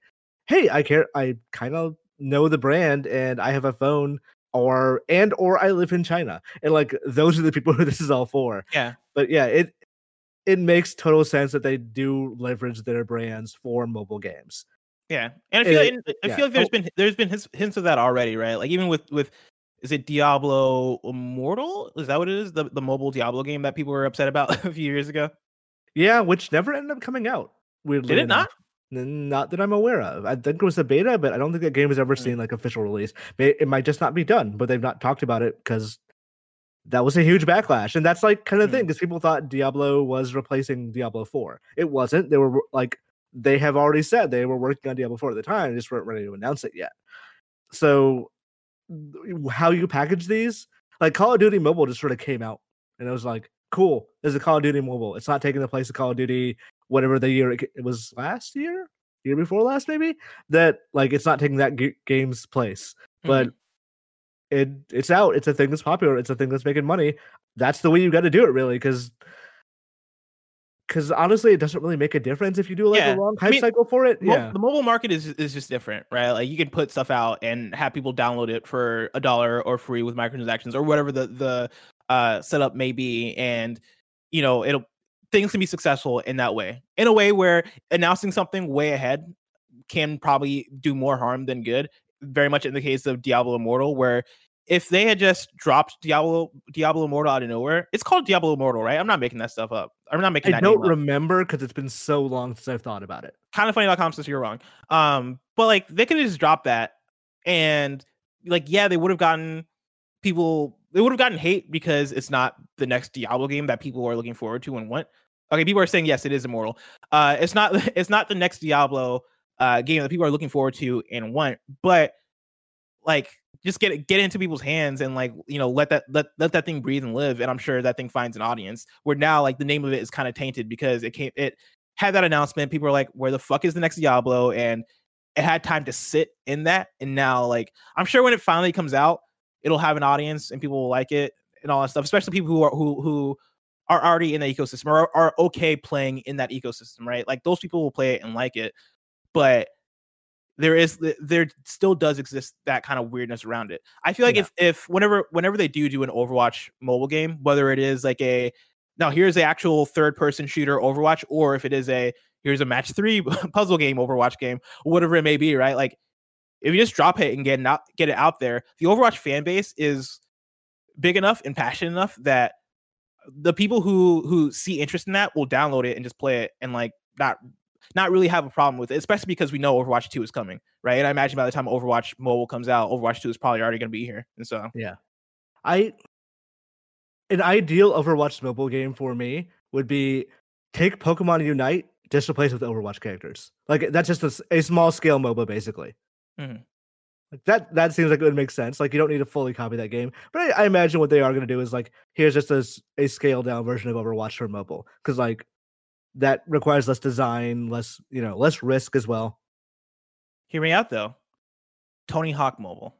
hey, I care I kind of know the brand and I have a phone or and or I live in China. And like those are the people who this is all for. Yeah. But yeah, it it makes total sense that they do leverage their brands for mobile games. Yeah, and I feel, Uh, and I yeah. feel like there's Oh. been there's been hints, hints of that already, right? Like even with with is it Diablo Immortal? Is that what it is? The the mobile Diablo game that people were upset about a few years ago. Yeah, which never ended up coming out. Weirdly Did it enough. not? Not that I'm aware of. I think it was a beta, but I don't think that game has ever Hmm. seen like official release. It might just not be done, but they've not talked about it because that was a huge backlash. And that's like kind of Hmm. thing because people thought Diablo was replacing Diablo 4. It wasn't. They were like they have already said they were working on Diablo 4 at the time, they just weren't ready to announce it yet. So how you package these, like Call of Duty Mobile just sort of came out and it was like, cool, there's a Call of Duty Mobile. It's not taking the place of Call of Duty whatever the year it, it was last year, year before last maybe. That like it's not taking that g- game's place, but Mhm. It it's out. It's a thing that's popular. It's a thing that's making money. That's the way you got to do it, really, because because honestly, it doesn't really make a difference if you do like Yeah, a long I mean, cycle for it. Mo- yeah, the mobile market is is just different, right? Like you can put stuff out and have people download it for a dollar or free with microtransactions or whatever the the uh, setup may be, and you know it'll things can be successful in that way, in a way where announcing something way ahead can probably do more harm than good. Very much in the case of Diablo Immortal, where if they had just dropped Diablo Diablo Immortal out of nowhere, it's called Diablo Immortal, right? I'm not making that stuff up. I'm not making I don't remember because it's been so long since I've thought about it. kindafunny.com says you're wrong. Um, but like they could just drop that and like yeah, they would have gotten people they would have gotten hate because it's not the next Diablo game that people are looking forward to and want. Okay, people are saying yes, it is immortal. Uh it's not it's not the next Diablo uh game that people are looking forward to and want, but like just get it get into people's hands and like you know let that let let that thing breathe and live and i'm sure that thing finds an audience where now like the name of it is kind of tainted because it came it had that announcement people were like where the fuck is the next diablo? and it had time to sit in that and now like i'm sure when it finally comes out it'll have an audience and people will like it and all that stuff especially people who are who who are already in the ecosystem or are okay playing in that ecosystem right? Like those people will play it and like it but there is there still does exist that kind of weirdness around it. I feel like Yeah. if if whenever whenever they do do an Overwatch mobile game, whether it is like a now here's the actual third person shooter Overwatch, or if it is a here's a match three puzzle game Overwatch game, whatever it may be, right? Like if you just drop it and get not get it out there, the Overwatch fan base is big enough and passionate enough that the people who who see interest in that will download it and just play it and like not not really have a problem with it, especially because we know Overwatch 2 is coming, right? And I imagine by the time Overwatch mobile comes out, Overwatch 2 is probably already going to be here. And so, yeah. I an ideal Overwatch mobile game for me would be take Pokemon Unite just replace it with Overwatch characters. Like that's just a small scale MOBA basically. Mhm. Like that that seems like it would make sense. Like you don't need to fully copy that game, but I, I imagine what they are going to do is like here's just a scaled down version of Overwatch for mobile because like that requires less design, less you know less risk as well. hear me out though. Tony Hawk mobile.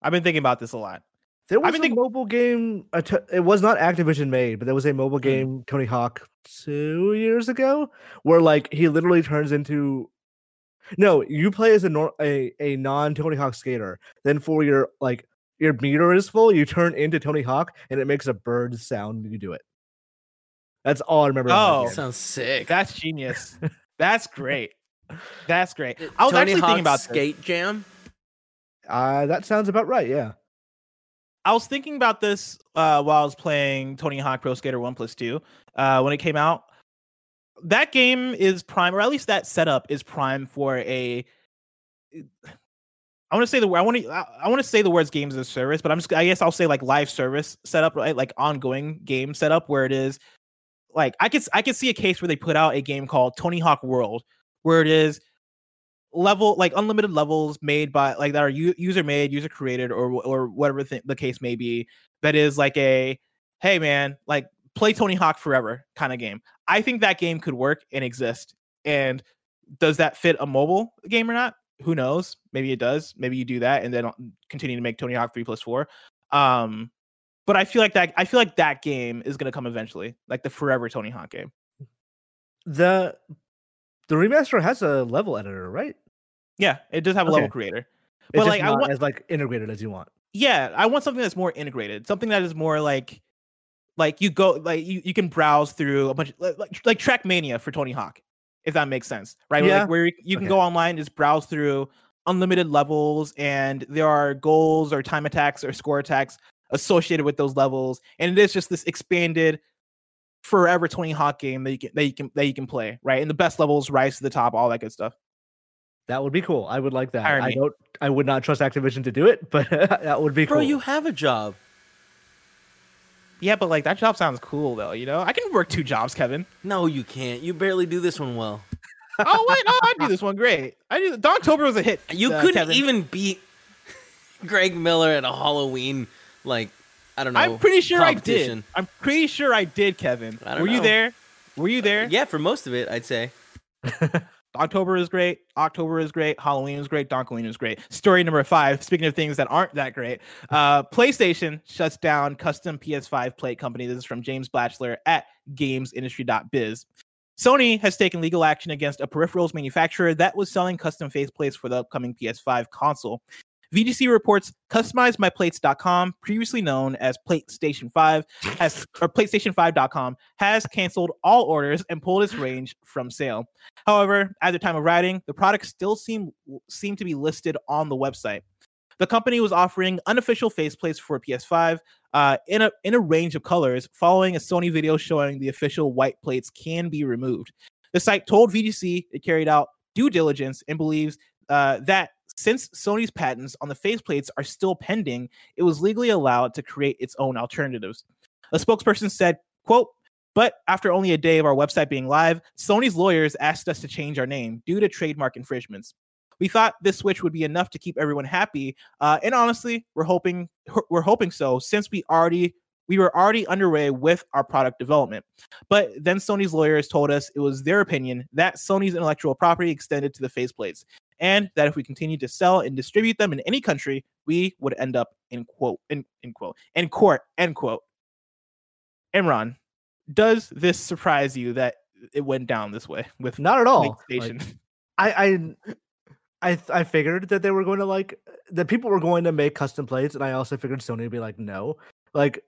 I've been thinking about this a lot. There I've was been a thinking- mobile game. It was not Activision made, but there was a mobile Mm. game, Tony Hawk, two years ago, where like he literally turns into No, you play as a nor- a, a non Tony Hawk skater. Then for your like your meter is full, you turn into Tony Hawk and it makes a bird sound when you do it. That's all I remember. Oh. that. Sounds sick. That's genius. That's great. That's great. I was Tony actually Hawk's thinking about this. Skate Jam. uh, that sounds about right. Yeah. I was thinking about this uh, while I was playing Tony Hawk Pro Skater One Plus Two uh, when it came out. That game is prime, or at least that setup is prime for a. I want to say the word. I want to. I want to say the words games as a service, but I'm just. I guess I'll say like live service setup, right? Like ongoing game setup, where it is like I could I could see a case where they put out a game called Tony Hawk World, where it is level like unlimited levels made by like that are u- user made, user created, or or whatever th- the case may be. That is like a hey man, like play Tony Hawk forever kind of game. I think that game could work and exist. And does that fit a mobile game or not? Who knows? Maybe it does. Maybe you do that and then uh, continue to make Tony Hawk three plus four. Um, but I feel like that I feel like that game is gonna come eventually, like the forever Tony Hawk game. The the remaster has a level editor, right? Yeah, it does have a level creator. But, like, I want- as like integrated as you want. yeah i want something that's more integrated something that is more like like you go like you, you can browse through a bunch of like, like, like trackmania for tony hawk if that makes sense right Yeah. like, where you- you can Okay. go online just browse through unlimited levels and there are goals or time attacks or score attacks associated with those levels and it is just this expanded forever tony hawk game that you can that you can that you can play right and the best levels rise to the top all that good stuff That would be cool. I would like that. Hire I don't. I would not trust Activision to do it, but that would be Bro, cool. you have a job. yeah but like that job sounds cool though you know i can work two jobs kevin No, you can't. You barely do this one well. oh wait, no, I do this one great. I do. Donktober was a hit. You uh, couldn't Kevin. even beat Greg Miller at a Halloween, like I don't know. I'm pretty sure I did. competition. I'm pretty sure I did, Kevin. I don't Were you there? Were you there? Yeah, for most of it, I'd say. October is great. October is great. Halloween is great. Donkoween is great. Story number five. Speaking of things that aren't that great, uh, PlayStation shuts down custom PS5 plate company. This is from James Batchelor at GamesIndustry.biz. Sony has taken legal action against a peripherals manufacturer that was selling custom faceplates for the upcoming PS5 console. VGC reports CustomizeMyPlates.com, previously known as PlayStation 5, has or PlayStation5.com has canceled all orders and pulled its range from sale. However, at the time of writing, the products still seem seem to be listed on the website. The company was offering unofficial faceplates for PS5 uh, in a in a range of colors, following a Sony video showing the official white plates can be removed. The site told VGC it carried out due diligence and believes uh, that since Sony's patents on the faceplates are still pending, it was legally allowed to create its own alternatives. A spokesperson said, "quote." But after only a day of our website being live, Sony's lawyers asked us to change our name due to trademark infringements. We thought this switch would be enough to keep everyone happy, uh, and honestly, we're hoping we're hoping so since we already we were already underway with our product development. But then Sony's lawyers told us it was their opinion that Sony's intellectual property extended to the faceplates, and that if we continue to sell and distribute them in any country, we would end up in quote in, in quote in court end quote. Imran, does this surprise you that it went down this way with Not at all. Like, I I I th- I figured that they were going to like that people were going to make custom plates, and I also figured Sony would be like, no, like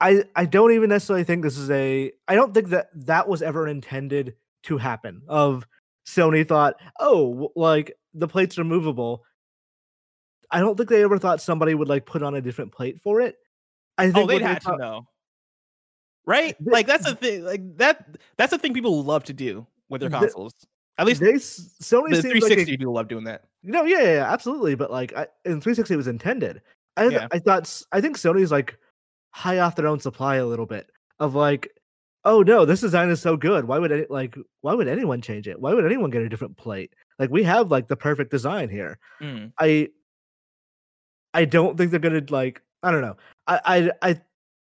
I I don't even necessarily think this is a I don't think that that was ever intended to happen. Of Sony thought, oh, like the plates are movable. I don't think they ever thought somebody would like put on a different plate for it. I oh, think oh, they'd they had to know, right? They- Like that's the thing. Like that. That's the thing people love to do with their The- consoles. At least they Sony the seems like a 360 people love doing that. No, yeah, yeah, yeah, absolutely. But like, I, in 360, it was intended. I, Yeah. I thought, I think Sony's like high off their own supply a little bit of like, oh no, this design is so good. Why would any, like, why would anyone change it? Why would anyone get a different plate? Like, we have like the perfect design here. Mm. I, I don't think they're gonna like. I don't know. I, I, I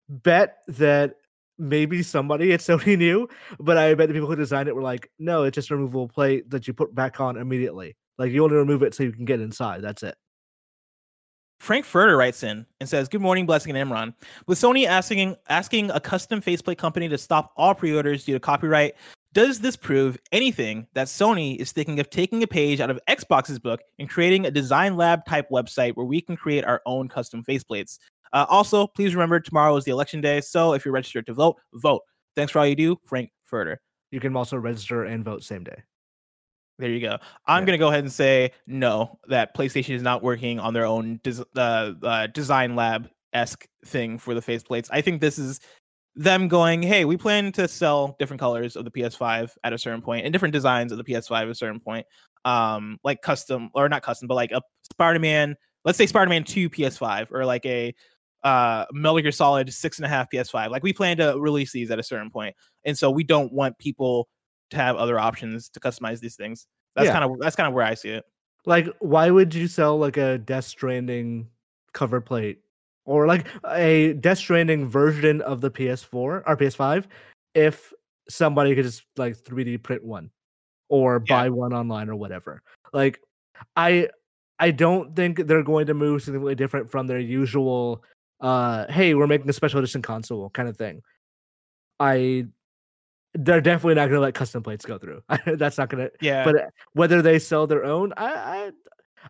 bet that maybe somebody at Sony knew, but I bet the people who designed it were like, no, it's just a removable plate that you put back on immediately. Like you only remove it so you can get inside. That's it. Frank Furter writes in and says, "Good morning, blessing and Imran. With Sony asking asking a custom faceplate company to stop all pre-orders due to copyright Does this prove anything that Sony is thinking of taking a page out of Xbox's book and creating a design lab type website where we can create our own custom faceplates? Uh, also, please remember tomorrow is the election day, so if you're registered to vote, vote. Thanks for all you do, Frank Furter. You can also register and vote same day. There you go. I'm Yeah. gonna go ahead and say no. That PlayStation is not working on their own des- uh, uh, design lab esque thing for the faceplates. I think this is them going, "Hey, we plan to sell different colors of the PS5 at a certain point and different designs of the PS5 at a certain point, um, like custom or not custom, but like a Spider-Man. Let's say Spider-Man Two PS5 or like a uh Metal Gear Solid six and a half PS5. Like we plan to release these at a certain point, and so we don't want people to have other options to customize these things. That's Yeah. kind of that's kind of where I see it. Like, why would you sell like a Death Stranding cover plate or like a Death Stranding version of the PS4 or PS5 if somebody could just like 3D print one or Yeah. buy one online or whatever? Like, I I don't think they're going to move significantly different from their usual uh hey we're making a special edition console kind of thing i they're definitely not going to let custom plates go through. That's not going to Yeah, but whether they sell their own i i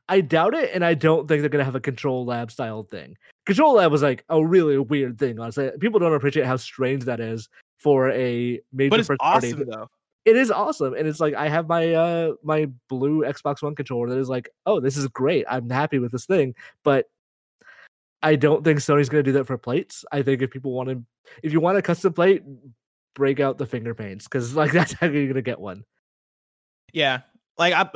i doubt it and i don't think they're going to have a control lab style thing. Control lab was like a really weird thing honestly. People don't appreciate how strange that is for a major but it's first party. awesome though. it is awesome and it's like i have my uh my blue xbox one controller that is like oh this is great. I'm happy with this thing but i don't think sony's going to do that for plates. I think if people want to if you want a custom plate break out the finger paints because like that's how you're to get one Yeah, like I,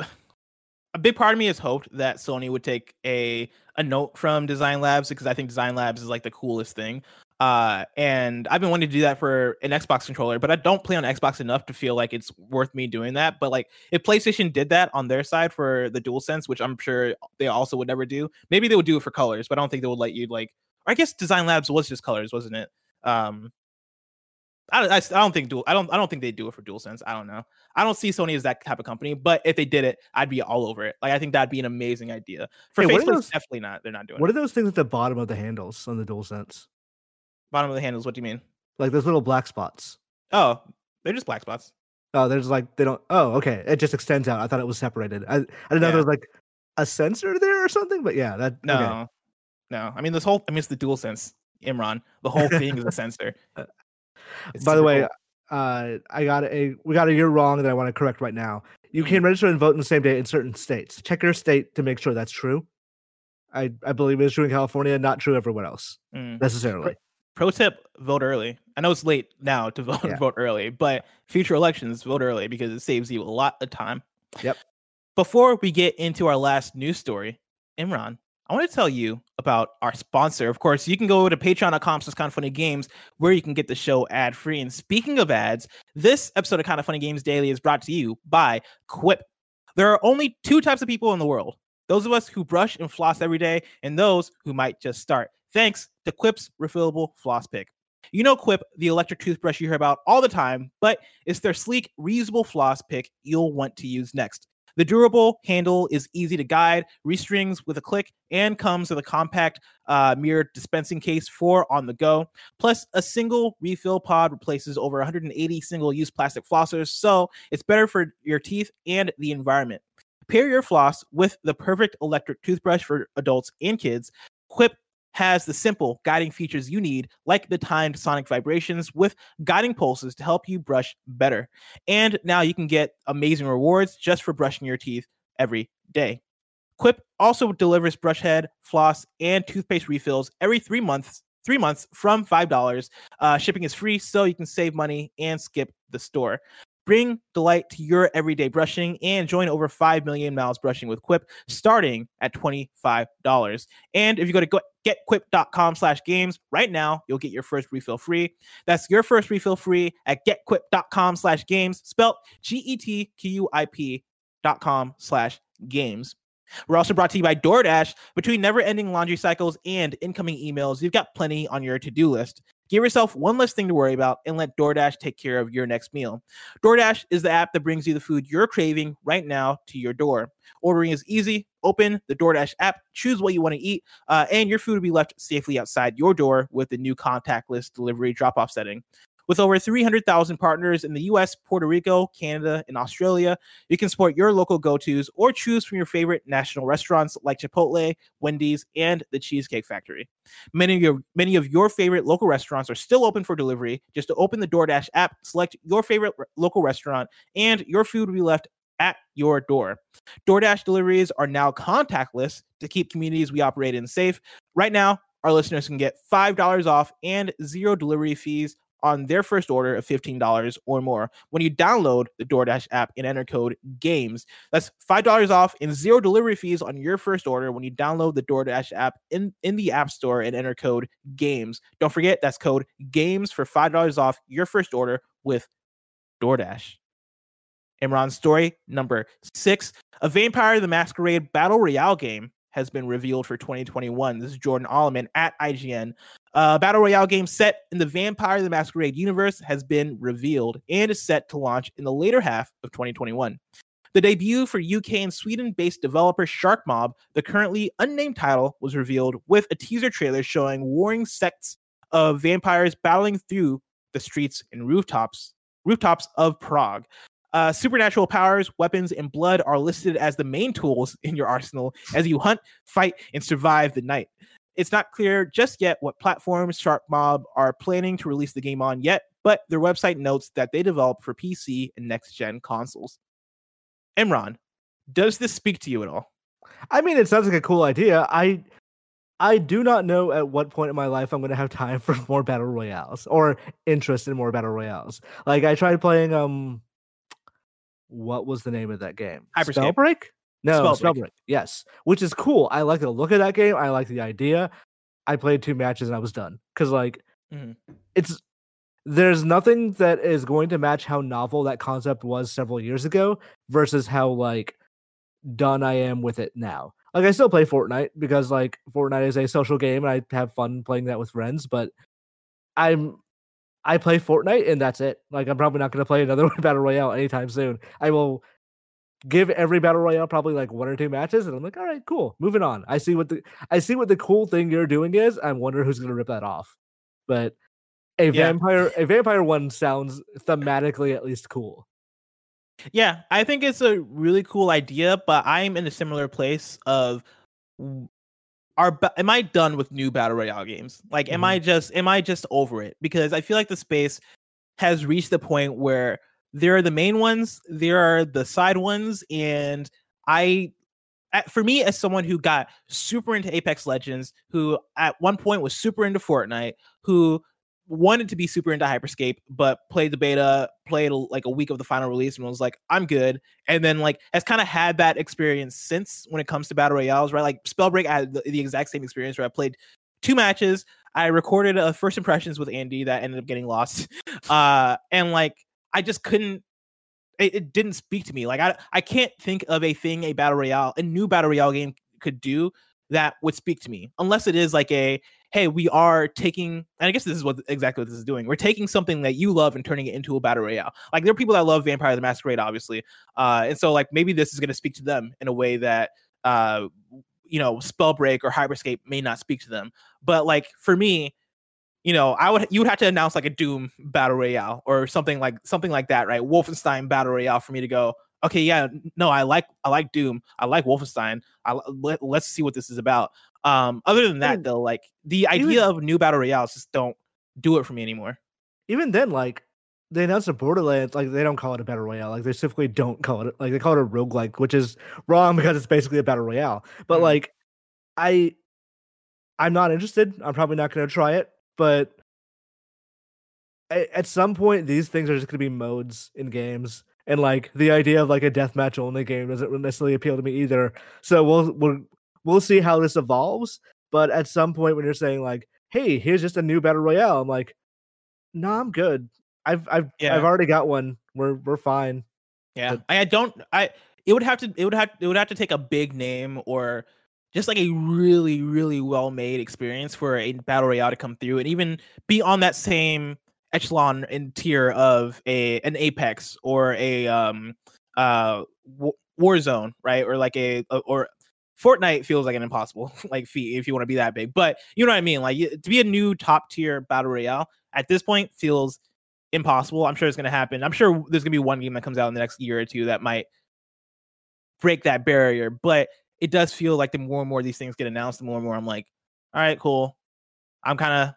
a big part of me has hoped that Sony would take a a note from Design Labs because I think Design Labs is like the coolest thing. Uh, and I've been wanting to do that for an Xbox controller, but I don't play on Xbox enough to feel like it's worth me doing that. But like, if PlayStation did that on their side for the DualSense, which I'm sure they also would never do, maybe they would do it for colors, but I don't think they would let you like. I guess Design Labs was just colors, wasn't it? Um, I, don't- I, I don't think dual. I don't. I don't think they do it for DualSense. I don't know. I don't see Sony as that type of company. But if they did it, I'd be all over it. Like I think that'd be an amazing idea. For Hey, faceplates, those- definitely not. They're not doing what it. are those things at the bottom of the handles on the dual sense Bottom of the handles. What do you mean? like those little black spots Oh, they're just black spots. oh there's like they don't oh okay it just extends out i thought it was separated i, I didn't know Yeah. there was like a sensor there or something but yeah that No, okay. no. I mean, this whole. I mean, it's the DualSense. Imran. The whole thing is a sensor. Uh, It's By the way, uh, I got a we got a year wrong that I want to correct right now. You can register and vote in the same day in certain states. Check your state to make sure that's true. I I believe it's true in California, not true everywhere else Mm. necessarily. pro tip: vote early. I know it's late now to vote Yeah. vote early, but future elections vote early because it saves you a lot of time. Yep. Before we get into our last news story, Imran, I want to tell you about our sponsor. Of course, you can go to patreon.com slash kindafunnygames where you can get the show ad free. And speaking of ads, this episode of Kinda Funny Games Daily is brought to you by Quip. There are only two types of people in the world those of us who brush and floss every day, and those who might just start. Thanks to Quip's refillable floss pick. You know Quip, the electric toothbrush you hear about all the time, but it's their sleek, reusable floss pick you'll want to use next. The durable handle is easy to guide, restrings with a click, and comes with a compact uh, mirrored dispensing case for on the go. Plus, a single refill pod replaces over 180 single use plastic flossers, so it's better for your teeth and the environment. Pair your floss with the perfect electric toothbrush for adults and kids. Quip has the simple guiding features you need, like the timed sonic vibrations with guiding pulses to help you brush better. And now you can get amazing rewards just for brushing your teeth every day. Quip also delivers brush head, floss, and toothpaste refills every three months. Three months from five dollars. Uh, shipping is free, so you can save money and skip the store. Bring delight to your everyday brushing and join over 5 million miles brushing with Quip starting at $25. And if you go to go- getquip.com slash games right now, you'll get your first refill free. That's your first refill free at getquip.com slash games, spelled G-E-T-Q-U-I-P dot com slash games. We're also brought to you by DoorDash. Between never ending laundry cycles and incoming emails, you've got plenty on your to do list. Give yourself one less thing to worry about and let DoorDash take care of your next meal. DoorDash is the app that brings you the food you're craving right now to your door. Ordering is easy. Open the DoorDash app, choose what you want to eat, uh, and your food will be left safely outside your door with the new contactless delivery drop off setting. With over 300,000 partners in the US, Puerto Rico, Canada, and Australia, you can support your local go tos or choose from your favorite national restaurants like Chipotle, Wendy's, and the Cheesecake Factory. Many of your many of your favorite local restaurants are still open for delivery. Just to open the DoorDash app, select your favorite r- local restaurant, and your food will be left at your door. DoorDash deliveries are now contactless to keep communities we operate in safe. Right now, our listeners can get $5 off and zero delivery fees on their first order of $15 or more when you download the DoorDash app and enter code GAMES. That's $5 off and zero delivery fees on your first order when you download the DoorDash app in, in the App Store and enter code GAMES. Don't forget, that's code GAMES for $5 off your first order with DoorDash. Imran's story number six A Vampire the Masquerade Battle Royale game has been revealed for 2021. This is Jordan Oloman at IGN. Uh, Battle Royale game set in the Vampire the Masquerade universe has been revealed and is set to launch in the later half of 2021. The debut for UK and Sweden based developer Sharkmob, the currently unnamed title, was revealed with a teaser trailer showing warring sects of vampires battling through the streets and rooftops rooftops of Prague. Uh, supernatural powers, weapons, and blood are listed as the main tools in your arsenal as you hunt, fight, and survive the night. It's not clear just yet what platforms Sharkmob are planning to release the game on yet, but their website notes that they develop for PC and next gen consoles. Imran, does this speak to you at all? I mean, it sounds like a cool idea. I I do not know at what point in my life I'm going to have time for more battle royales or interest in more battle royales. Like I tried playing um what was the name of that game? Hyperscape. Spellbreak? No, Spellbreak. Spellbreak. Yes, which is cool. I like the look of that game. I like the idea. I played two matches and I was done cuz like Mhm. it's there's nothing that is going to match how novel that concept was several years ago versus how like done I am with it now. Like I still play Fortnite because like Fortnite is a social game and I have fun playing that with friends, but I'm I play Fortnite and that's it. Like I'm probably not going to play another battle royale anytime soon. I will give every battle royale probably like one or two matches and I'm like, "All right, cool. Moving on." I see what the I see what the cool thing you're doing is. I wonder who's going to rip that off. But a Yeah. vampire a vampire one sounds thematically at least cool. Yeah, I think it's a really cool idea, but I'm in a similar place of are am I done with new battle royale games? Like am I mm-hmm. just am I just over it? Because I feel like the space has reached the point where there are the main ones, there are the side ones and I for me as someone who got super into Apex Legends, who at one point was super into Fortnite, who wanted to be super into Hyperscape, but played the beta, played like a week of the final release, and was like, "I'm good." And then like has kind of had that experience since when it comes to battle royales, right? Like Spellbreak, I had the, the exact same experience where I played two matches. I recorded a first impressions with Andy that ended up getting lost, uh, and like I just couldn't. It, it didn't speak to me. Like I, I can't think of a thing a battle royale, a new battle royale game could do that would speak to me, unless it is like a hey, we are taking, and I guess this is what exactly what this is doing. We're taking something that you love and turning it into a battle royale. Like there are people that love Vampire the Masquerade, obviously, uh, and so like maybe this is going to speak to them in a way that uh, you know, Spellbreak or Hyperscape may not speak to them. But like for me, you know, I would you would have to announce like a Doom battle royale or something like something like that, right? Wolfenstein battle royale for me to go. Okay, yeah, no, I like I like Doom. I like Wolfenstein. I let, let's see what this is about. Um, other than that, though, like the idea of new battle royales just don't do it for me anymore. even then, like they announced a Borderlands, like they don't call it a battle royale. Like they specifically don't call it like they call it a roguelike, which is wrong because it's basically a battle royale. But Mhm. like I I'm not interested. I'm probably not gonna try it, but at some point these things are just gonna be modes in games. And like the idea of like a deathmatch only game doesn't necessarily appeal to me either. So we'll we'll we'll see how this evolves. But at some point when you're saying like, hey, here's just a new battle royale, I'm like, no, I'm good. I've I've Yeah. I've already got one. We're we're fine. Yeah, But- I, I don't. I it would have to. It would have. It would have to take a big name or just like a really, really well made experience for a battle royale to come through and even be on that same echelon and tier of a an Apex or a um uh right? Or like a, a- or Fortnite feels like an impossible like feat if you want to be that big. But you know what I mean? Like to be a new top tier battle royale at this point feels impossible. I'm sure it's going to happen. I'm sure there's going to be one game that comes out in the next year or two that might break that barrier. But it does feel like the more and more these things get announced, the more and more I'm like, all right, cool. I'm kind of,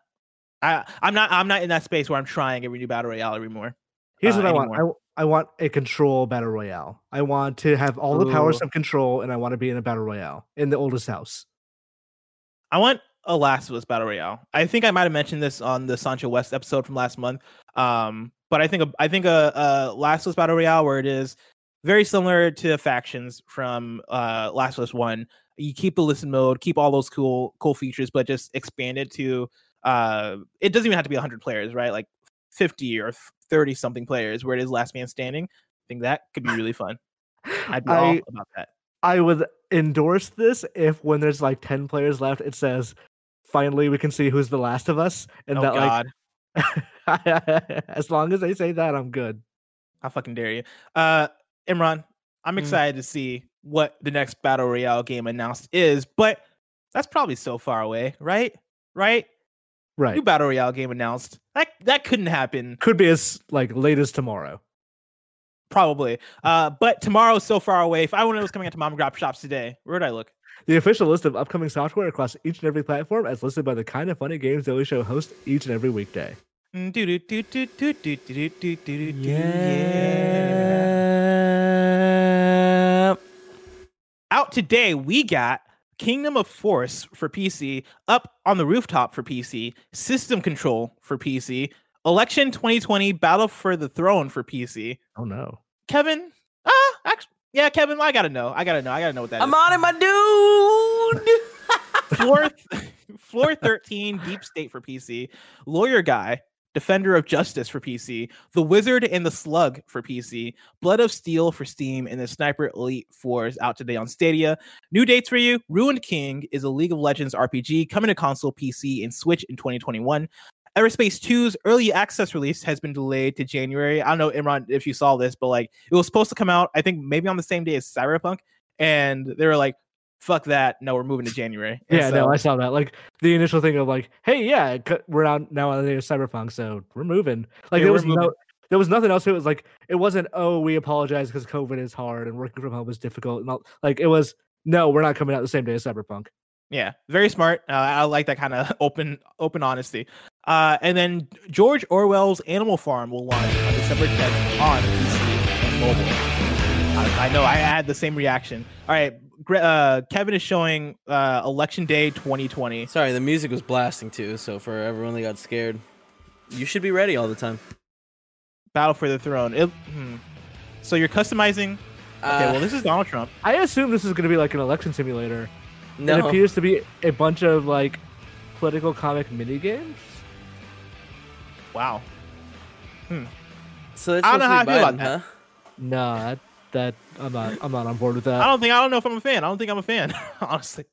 I, I'm not, I'm not in that space where I'm trying every new battle royale anymore. Here's uh, what I want. I, I want a control battle royale. I want to have all the powers of control, and I want to be in a battle royale in the oldest house. I want a Last of Us battle royale. I think I might have mentioned this on the Sancho West episode from last month. Um, but I think a, I think a, a Last of Us battle royale where it is very similar to factions from uh, Last of Us One. You keep the listen mode, keep all those cool cool features, but just expand it to. Uh, it doesn't even have to be 100 players, right? Like 50 or 30 something players, where it is Last Man Standing. I think that could be really fun. I'd be all about that. I would endorse this if when there's like ten players left, it says, "Finally, we can see who's the last of us," and Oh that God. like, as long as they say that, I'm good. How fucking dare you? Uh Imran, I'm Mm. excited to see what the next battle royale game announced is, but that's probably so far away, right? Right? Right. New battle royale game announced. That that couldn't happen. Could be as like late as tomorrow. Probably. Uh, but tomorrow's so far away. If I wanted it was coming out to mom and grab shops today, where would I look? The official list of upcoming software across each and every platform as listed by the Kinda Funny Games Daily Show host each and every weekday. Yeah. Out today, we got kingdom of force for pc up on the rooftop for pc system control for pc election 2020 battle for the throne for pc Oh no. kevin ah actually yeah kevin i gotta know i gotta know i gotta know what that is. I'm on it, my dude. floor floor 13 deep state for pc lawyer guy defender of justice for pc the wizard and the slug for pc blood of steel for steam and the sniper elite 4 is out today on stadia. New dates for you. Ruined king is a league of legends rpg coming to console pc and switch in 2021 Everspace 2's early access release has been delayed to January. I don't know, Imran, if you saw this, but like it was supposed to come out, I think maybe on the same day as Cyberpunk, and they were like, "Fuck that! No, we're moving to January." And Yeah, no, I saw that. Like the initial thing of like, hey, yeah, we're out now on the day of Cyberpunk, so we're moving. Like Yeah, there was no, there was nothing else. It was like it wasn't. Oh, we apologize because COVID is hard and working from home is difficult. And all, like it was. No, we're not coming out the same day as Cyberpunk. Yeah, very smart. Uh, I like that kind of open open honesty. Uh, and then George Orwell's Animal Farm will launch on December 10th on PC and mobile. I, I know I had the same reaction. All right, uh, Kevin is showing uh, Election Day 2020. Sorry, the music was blasting too. So for everyone that got scared, you should be ready all the time. Battle for the Throne. It- hmm. So you're customizing. Okay, Uh, well this is Donald Trump. I assume this is going to be like an election simulator. no. It appears to be a bunch of like political comic mini games. Wow. so it's I don't know supposed to be how I feel about that. huh? No, that, that I'm not. I'm not on board with that. I don't think I don't know if I'm a fan. I don't think I'm a fan, honestly.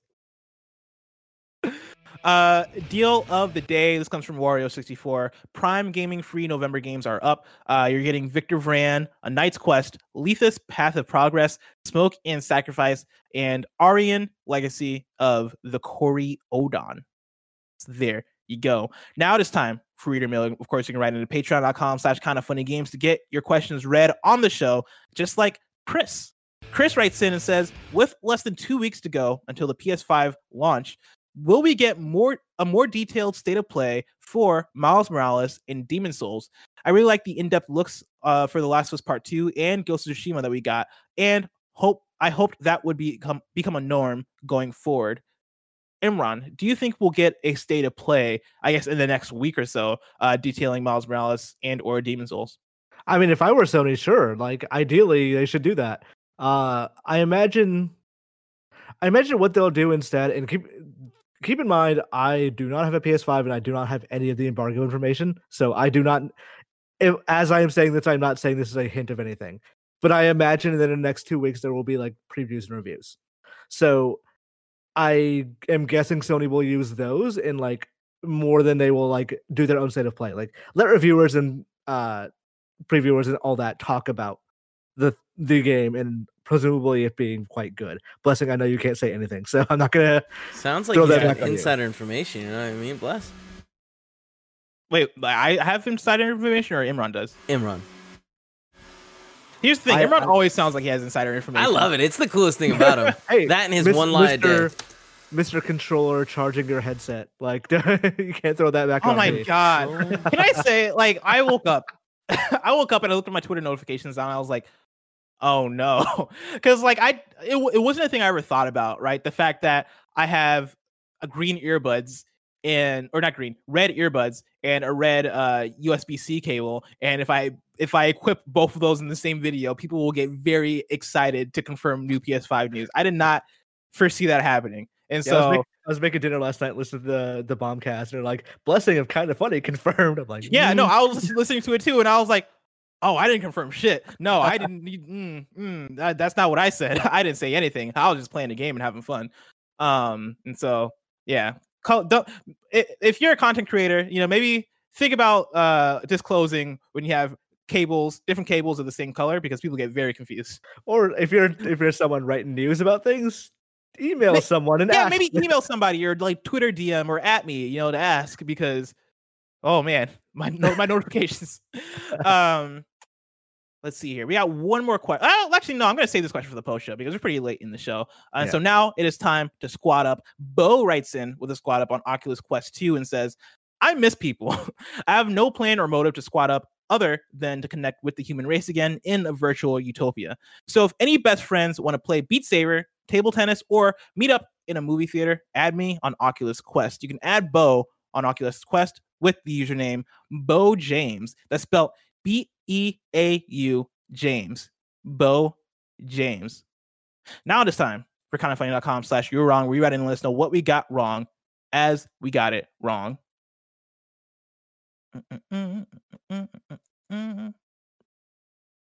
Uh, deal of the day. This comes from Wario64. Prime Gaming free November games are up. Uh, you're getting Victor Vran, A Knight's Quest, Lethis Path of Progress, Smoke and Sacrifice, and Aryan Legacy of the Cory Odon. So there you go. Now it is time for reader mail. Of course, you can write into patreon.com slash kindafunnygames to get your questions read on the show, just like Chris. Chris writes in and says, with less than two weeks to go until the PS5 launch, will we get more a more detailed state of play for Miles Morales and Demon Souls? I really like the in-depth looks uh, for The Last of Us Part 2 and Ghost of Tsushima that we got, and hope I hoped that would become become a norm going forward. Imran, do you think we'll get a state of play, I guess, in the next week or so, uh, detailing Miles Morales and or Demon Souls? I mean, if I were Sony, sure. Like, ideally, they should do that. Uh, I imagine, I imagine what they'll do instead, and keep keep in mind, I do not have a PS5, and I do not have any of the embargo information, so I do not. If, as I am saying this, I'm not saying this is a hint of anything, but I imagine that in the next two weeks there will be like previews and reviews. So, I am guessing Sony will use those in like more than they will like do their own state of play. Like, let reviewers and uh previewers and all that talk about the the game and presumably it being quite good. Blessing, I know you can't say anything, so I'm not gonna. Sounds like Throw he's that back on you. insider information. You know what I mean? Bless. Wait, I have insider information or Imran does? Imran. Here's the thing: I- Imran I- always sounds like he has insider information. I love it. It's the coolest thing about him. Hey, that and his Mis- one line. Mr. Mr. Controller charging your headset. Like you can't throw that back Oh on my me. god! Can I say, like, I woke up, I woke up and I looked at my Twitter notifications and I was like, oh no, because like I, it, it wasn't a thing I ever thought about, right? The fact that I have a green earbuds and or not green, red earbuds and a red uh USB C cable, and if I if I equip both of those in the same video, people will get very excited to confirm new PS5 news. I did not foresee that happening, and Yeah, so. I was making dinner last night, listening to the the bombcast, and they're like, "Blessing of Kinda Funny confirmed." I'm like, Yeah, no, "Mm." I was listening to it too, and I was like, "Oh, I didn't confirm shit. No, I didn't. need- Mm, mm, that, that's not what I said. I didn't say anything. I was just playing the game and having fun." Um, and so yeah, call, don't, if you're a content creator, you know maybe think about uh disclosing when you have cables, different cables of the same color, because people get very confused. Or if you're if you're someone writing news about things, email Ma- someone and yeah, ask. maybe email somebody or like Twitter DM or at me, you know, to ask because oh man, my no, my notifications. Um let's see here. We got one more question. Oh, actually, no, I'm gonna save this question for the post show because we're pretty late in the show. Uh, Yeah. so now it is time to squat up. Beau writes in with a squat up on Oculus Quest 2 and says, I miss people. I have no plan or motive to squat up other than to connect with the human race again in a virtual utopia. So if any best friends want to play Beat Saber, table tennis, or meet up in a movie theater, add me on Oculus Quest. You can add Beau on Oculus Quest with the username Beau James. That's spelled B E A U James. Beau James. Now it is time for kindafunny.com slash you're wrong, where you write in and let us know what we got wrong as we got it wrong. Mm, mm, mm,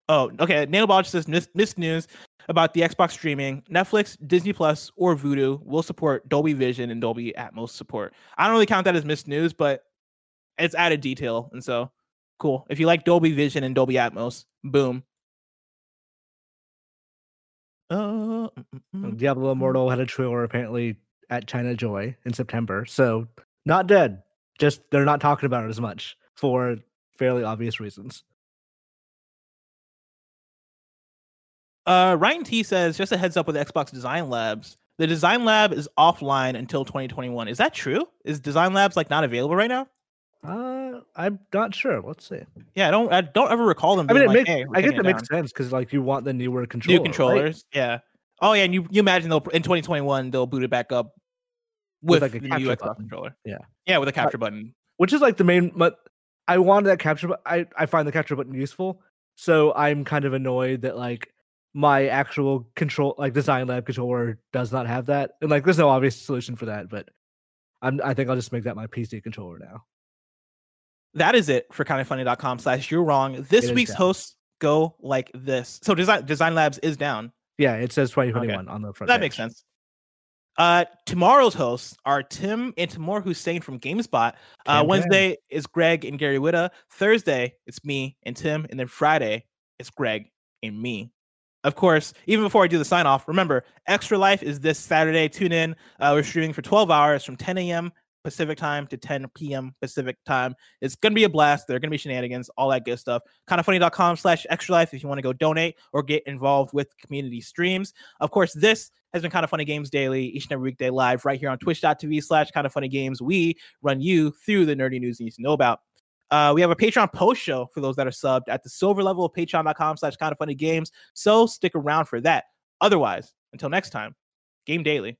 Oh, okay. Nanobot says missed, missed news about the Xbox streaming. Netflix, Disney Plus, or Vudu will support Dolby Vision and Dolby Atmos support. I don't really count that as missed news, but it's added detail, and so cool. If you like Dolby Vision and Dolby Atmos, boom. Uh, mm, mm, mm. Diablo Immortal had a trailer apparently at ChinaJoy in September, so not dead. Just they're not talking about it as much for fairly obvious reasons. Uh, Ryan T says, just a heads up with Xbox Design Labs. The Design Lab is offline until 2021. Is that true? Is Design Labs like not available right now? Uh, I'm not sure. Let's see. Yeah, I don't. I don't ever recall them. I mean, it like, makes hey, I guess it makes down. sense because like you want the newer controller, new right? controllers. Yeah. Oh yeah, and you you imagine they'll in 2021 they'll boot it back up with, With, like, a new Xbox button. controller. Yeah. Yeah, with a capture button. which is like the main. But I wanted that capture. bu- I I find the capture button useful, so I'm kind of annoyed that like my actual control, like Design Lab controller, does not have that, and like there's no obvious solution for that. But I'm I think I'll just make that my PC controller now. That is it for kindafunny.com slash you're wrong. This It week's hosts go like this. So design design labs is down. Yeah, it says 2021 on the front. That makes sense. Uh, tomorrow's hosts are Tim and Tamoor Hussain from GameSpot. Uh, Cam Cam. Wednesday is Greg and Gary Whitta. Thursday it's me and Tim, and then Friday it's Greg and me. Of course, even before I do the sign off, remember Extra Life is this Saturday. Tune in. Uh, we're streaming for 12 hours from 10 a.m. Pacific time to 10 p.m. Pacific time. It's gonna be a blast. There are gonna be shenanigans, all that good stuff. Kindafunny.com slash extra life if you want to go donate or get involved with community streams. Of course, this has been Kinda Funny Games Daily each and every weekday live right here on twitch.tv slash kindafunnygames. We run you through the nerdy news you need to know about. Uh, we have a Patreon post show for those that are subbed at the silver level of patreon.com slash kindafunnygames. So stick around for that. Otherwise, until next time, game daily.